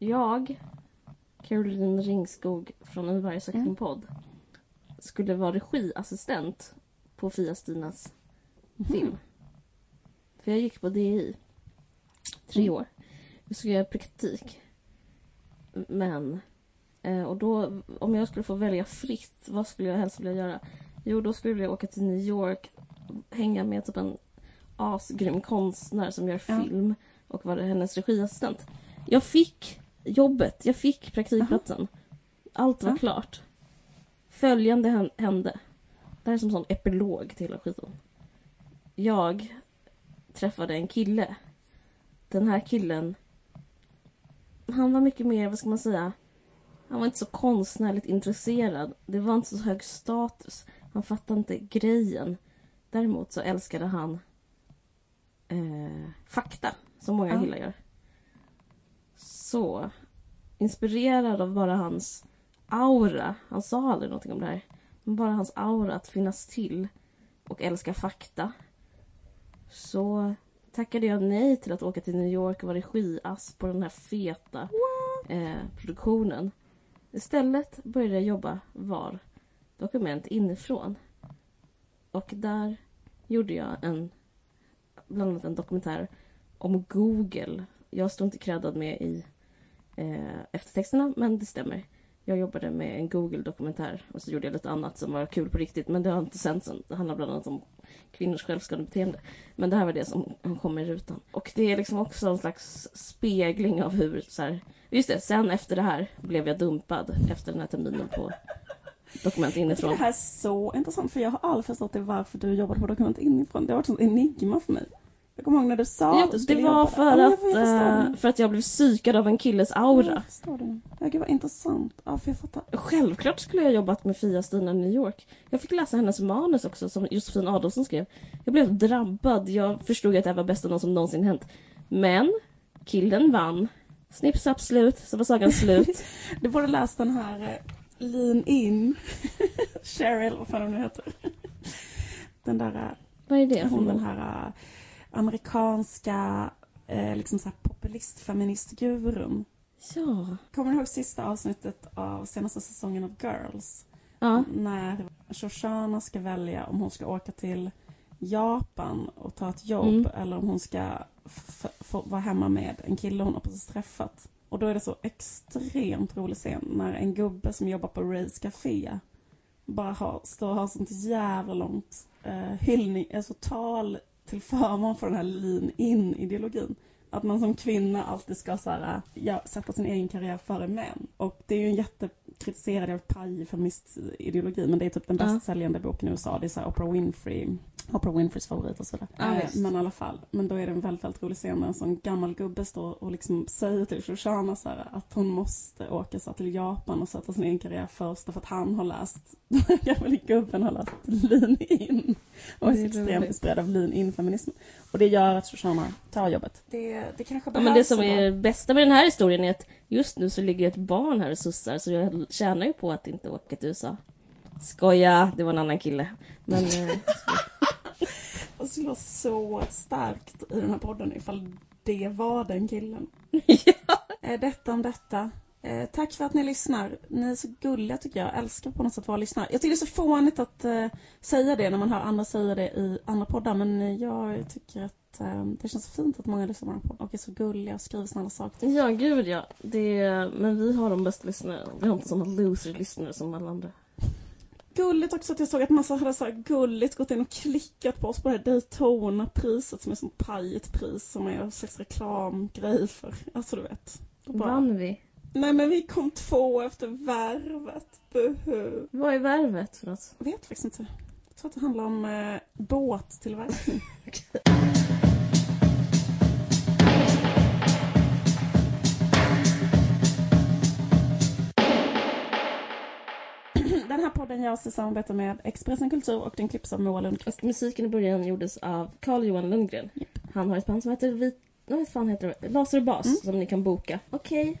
Jag, Caroline Ringskog från En varje sagt Mm. podd, skulle vara regiassistent på Fia-Stinas film. För jag gick på DI tre Mm. år. Jag skulle göra praktik. Men, eh, och då, om jag skulle få välja fritt, vad skulle jag helst vilja göra? Jo, då skulle jag vilja åka till New York, hänga med typ en asgrym konstnär som gör Ja. film och vara hennes regiassistent. Jag fick jobbet, jag fick praktikplatsen. Allt var Ja. klart. Följande hän- hände. Det här är som en sån epilog till hela skiten. Jag träffade en kille. Den här killen, han var mycket mer, vad ska man säga, han var inte så konstnärligt intresserad. Det var inte så hög status. Han fattade inte grejen. Däremot så älskade han eh, fakta, som många Ja. killar gör. Så, inspirerad av bara hans aura, han sa aldrig någonting om det här, men bara hans aura att finnas till och älska fakta. Så tackade jag nej till att åka till New York och vara regiass på den här feta eh, produktionen. Istället började jag jobba VAR, dokument inifrån. Och där gjorde jag en, bland annat en dokumentär om Google. Jag står inte creddad med i eh, eftertexterna, men det stämmer. Jag jobbade med en Google-dokumentär och så gjorde jag lite annat som var kul på riktigt, men det har inte sänts än. Det handlar bland annat om kvinnors självskadebeteende. Men det här var det som kom i rutan. Och det är liksom också en slags spegling av hur så här, Just det, sen efter det här blev jag dumpad efter den här terminen på dokument inifrån. det här är så intressant för jag har aldrig förstått det varför du jobbade på dokument inifrån. Det har varit ett enigma för mig. Jag kommer ihåg när du sa Jo, att du det skulle var jobba för där. Ja, att, eh, det. för att jag blev psykad av en killes Ja, aura. Jag förstår det. Ja, gud vad intressant. Ja, för jag fattar. Självklart skulle jag jobbat med Fia-Stina i New York. Jag fick läsa hennes manus också som Josefin Adolfsson skrev. Jag blev drabbad. Jag förstod att det här var bästa någon som någonsin hänt. Men killen vann. Snipp, snapp, slut. Så var sagan slut. Du borde läst den här eh, Lean In. Cheryl, vad fan hon nu heter. Den där, eh, Vad är det hon den här eh, amerikanska eh, liksom så här populist-feministgurun. Ja. Kommer du ihåg sista avsnittet av senaste säsongen av Girls? Ja. När Shoshana ska välja om hon ska åka till Japan och ta ett jobb Mm. eller om hon ska vara hemma med en kille hon har precis träffat. Och då är det så extremt rolig scen när en gubbe som jobbar på Rays Café bara har, står och har sånt jävla långt eh, hyllning, alltså tal till förmån för den här lean in ideologin. Att man som kvinna alltid ska så här, ja, sätta sin egen karriär före män. Och det är ju en jättekritiserad, jag paj feministideologi, men det är typ den bäst säljande boken i USA. Det är så här Oprah Winfrey, Oprah Winfreys favorit och sådär. Ja, Eh, men i alla fall, men då är det en väldigt, väldigt rolig scen när en sån gammal gubbe står och liksom säger till Shoshana så här, att hon måste åka så här, till Japan och sätta sin egen karriär först för att han har läst, den gamla gubben har läst Lean In och är så är extremt inspirerad av Lean In-feminism. Och det gör att Shoshana tar jobbet. Det, det kanske Ja, men det som är det bästa med den här historien är att just nu så ligger ett barn här och sussar så jag tjänar ju på att inte åka till USA. Skoja, det var en annan kille. Men eh, Det skulle vara så starkt i den här podden ifall det var den killen. Eh, Detta om detta. Eh, tack för att ni lyssnar. Ni är så gulliga tycker jag. Jag älskar på något sätt att vara lyssnare. Jag tycker det är så fånigt att eh, säga det när man hör andra säga det i andra poddar. Men jag tycker att eh, det känns fint att många lyssnar på här podden och är så gulliga och skriver snälla saker. ja, gud ja. Det, men vi har de bästa lyssnarna. Vi har inte sådana loser-lyssnare som alla andra. Gulligt också att jag såg att massa hade så här gulligt gått in och klickat på oss på det här Daytona-priset som är som pajigt pris som är en slags reklamgrej för. Alltså du vet. Bara, Vann vi? Nej men vi kom två efter värvet. Buhu. Vad är värvet för något? Jag vet faktiskt inte. Jag tror att det handlar om eh, båttillverkning. Den här podden görs i samarbete med Expressen Kultur och den klipps av Moa Lundqvist. Musiken i början gjordes av Carl Johan Lundgren. Han har ett band som heter Vit... Vad fan heter det? Laser och bas Mm. som ni kan boka. Okej.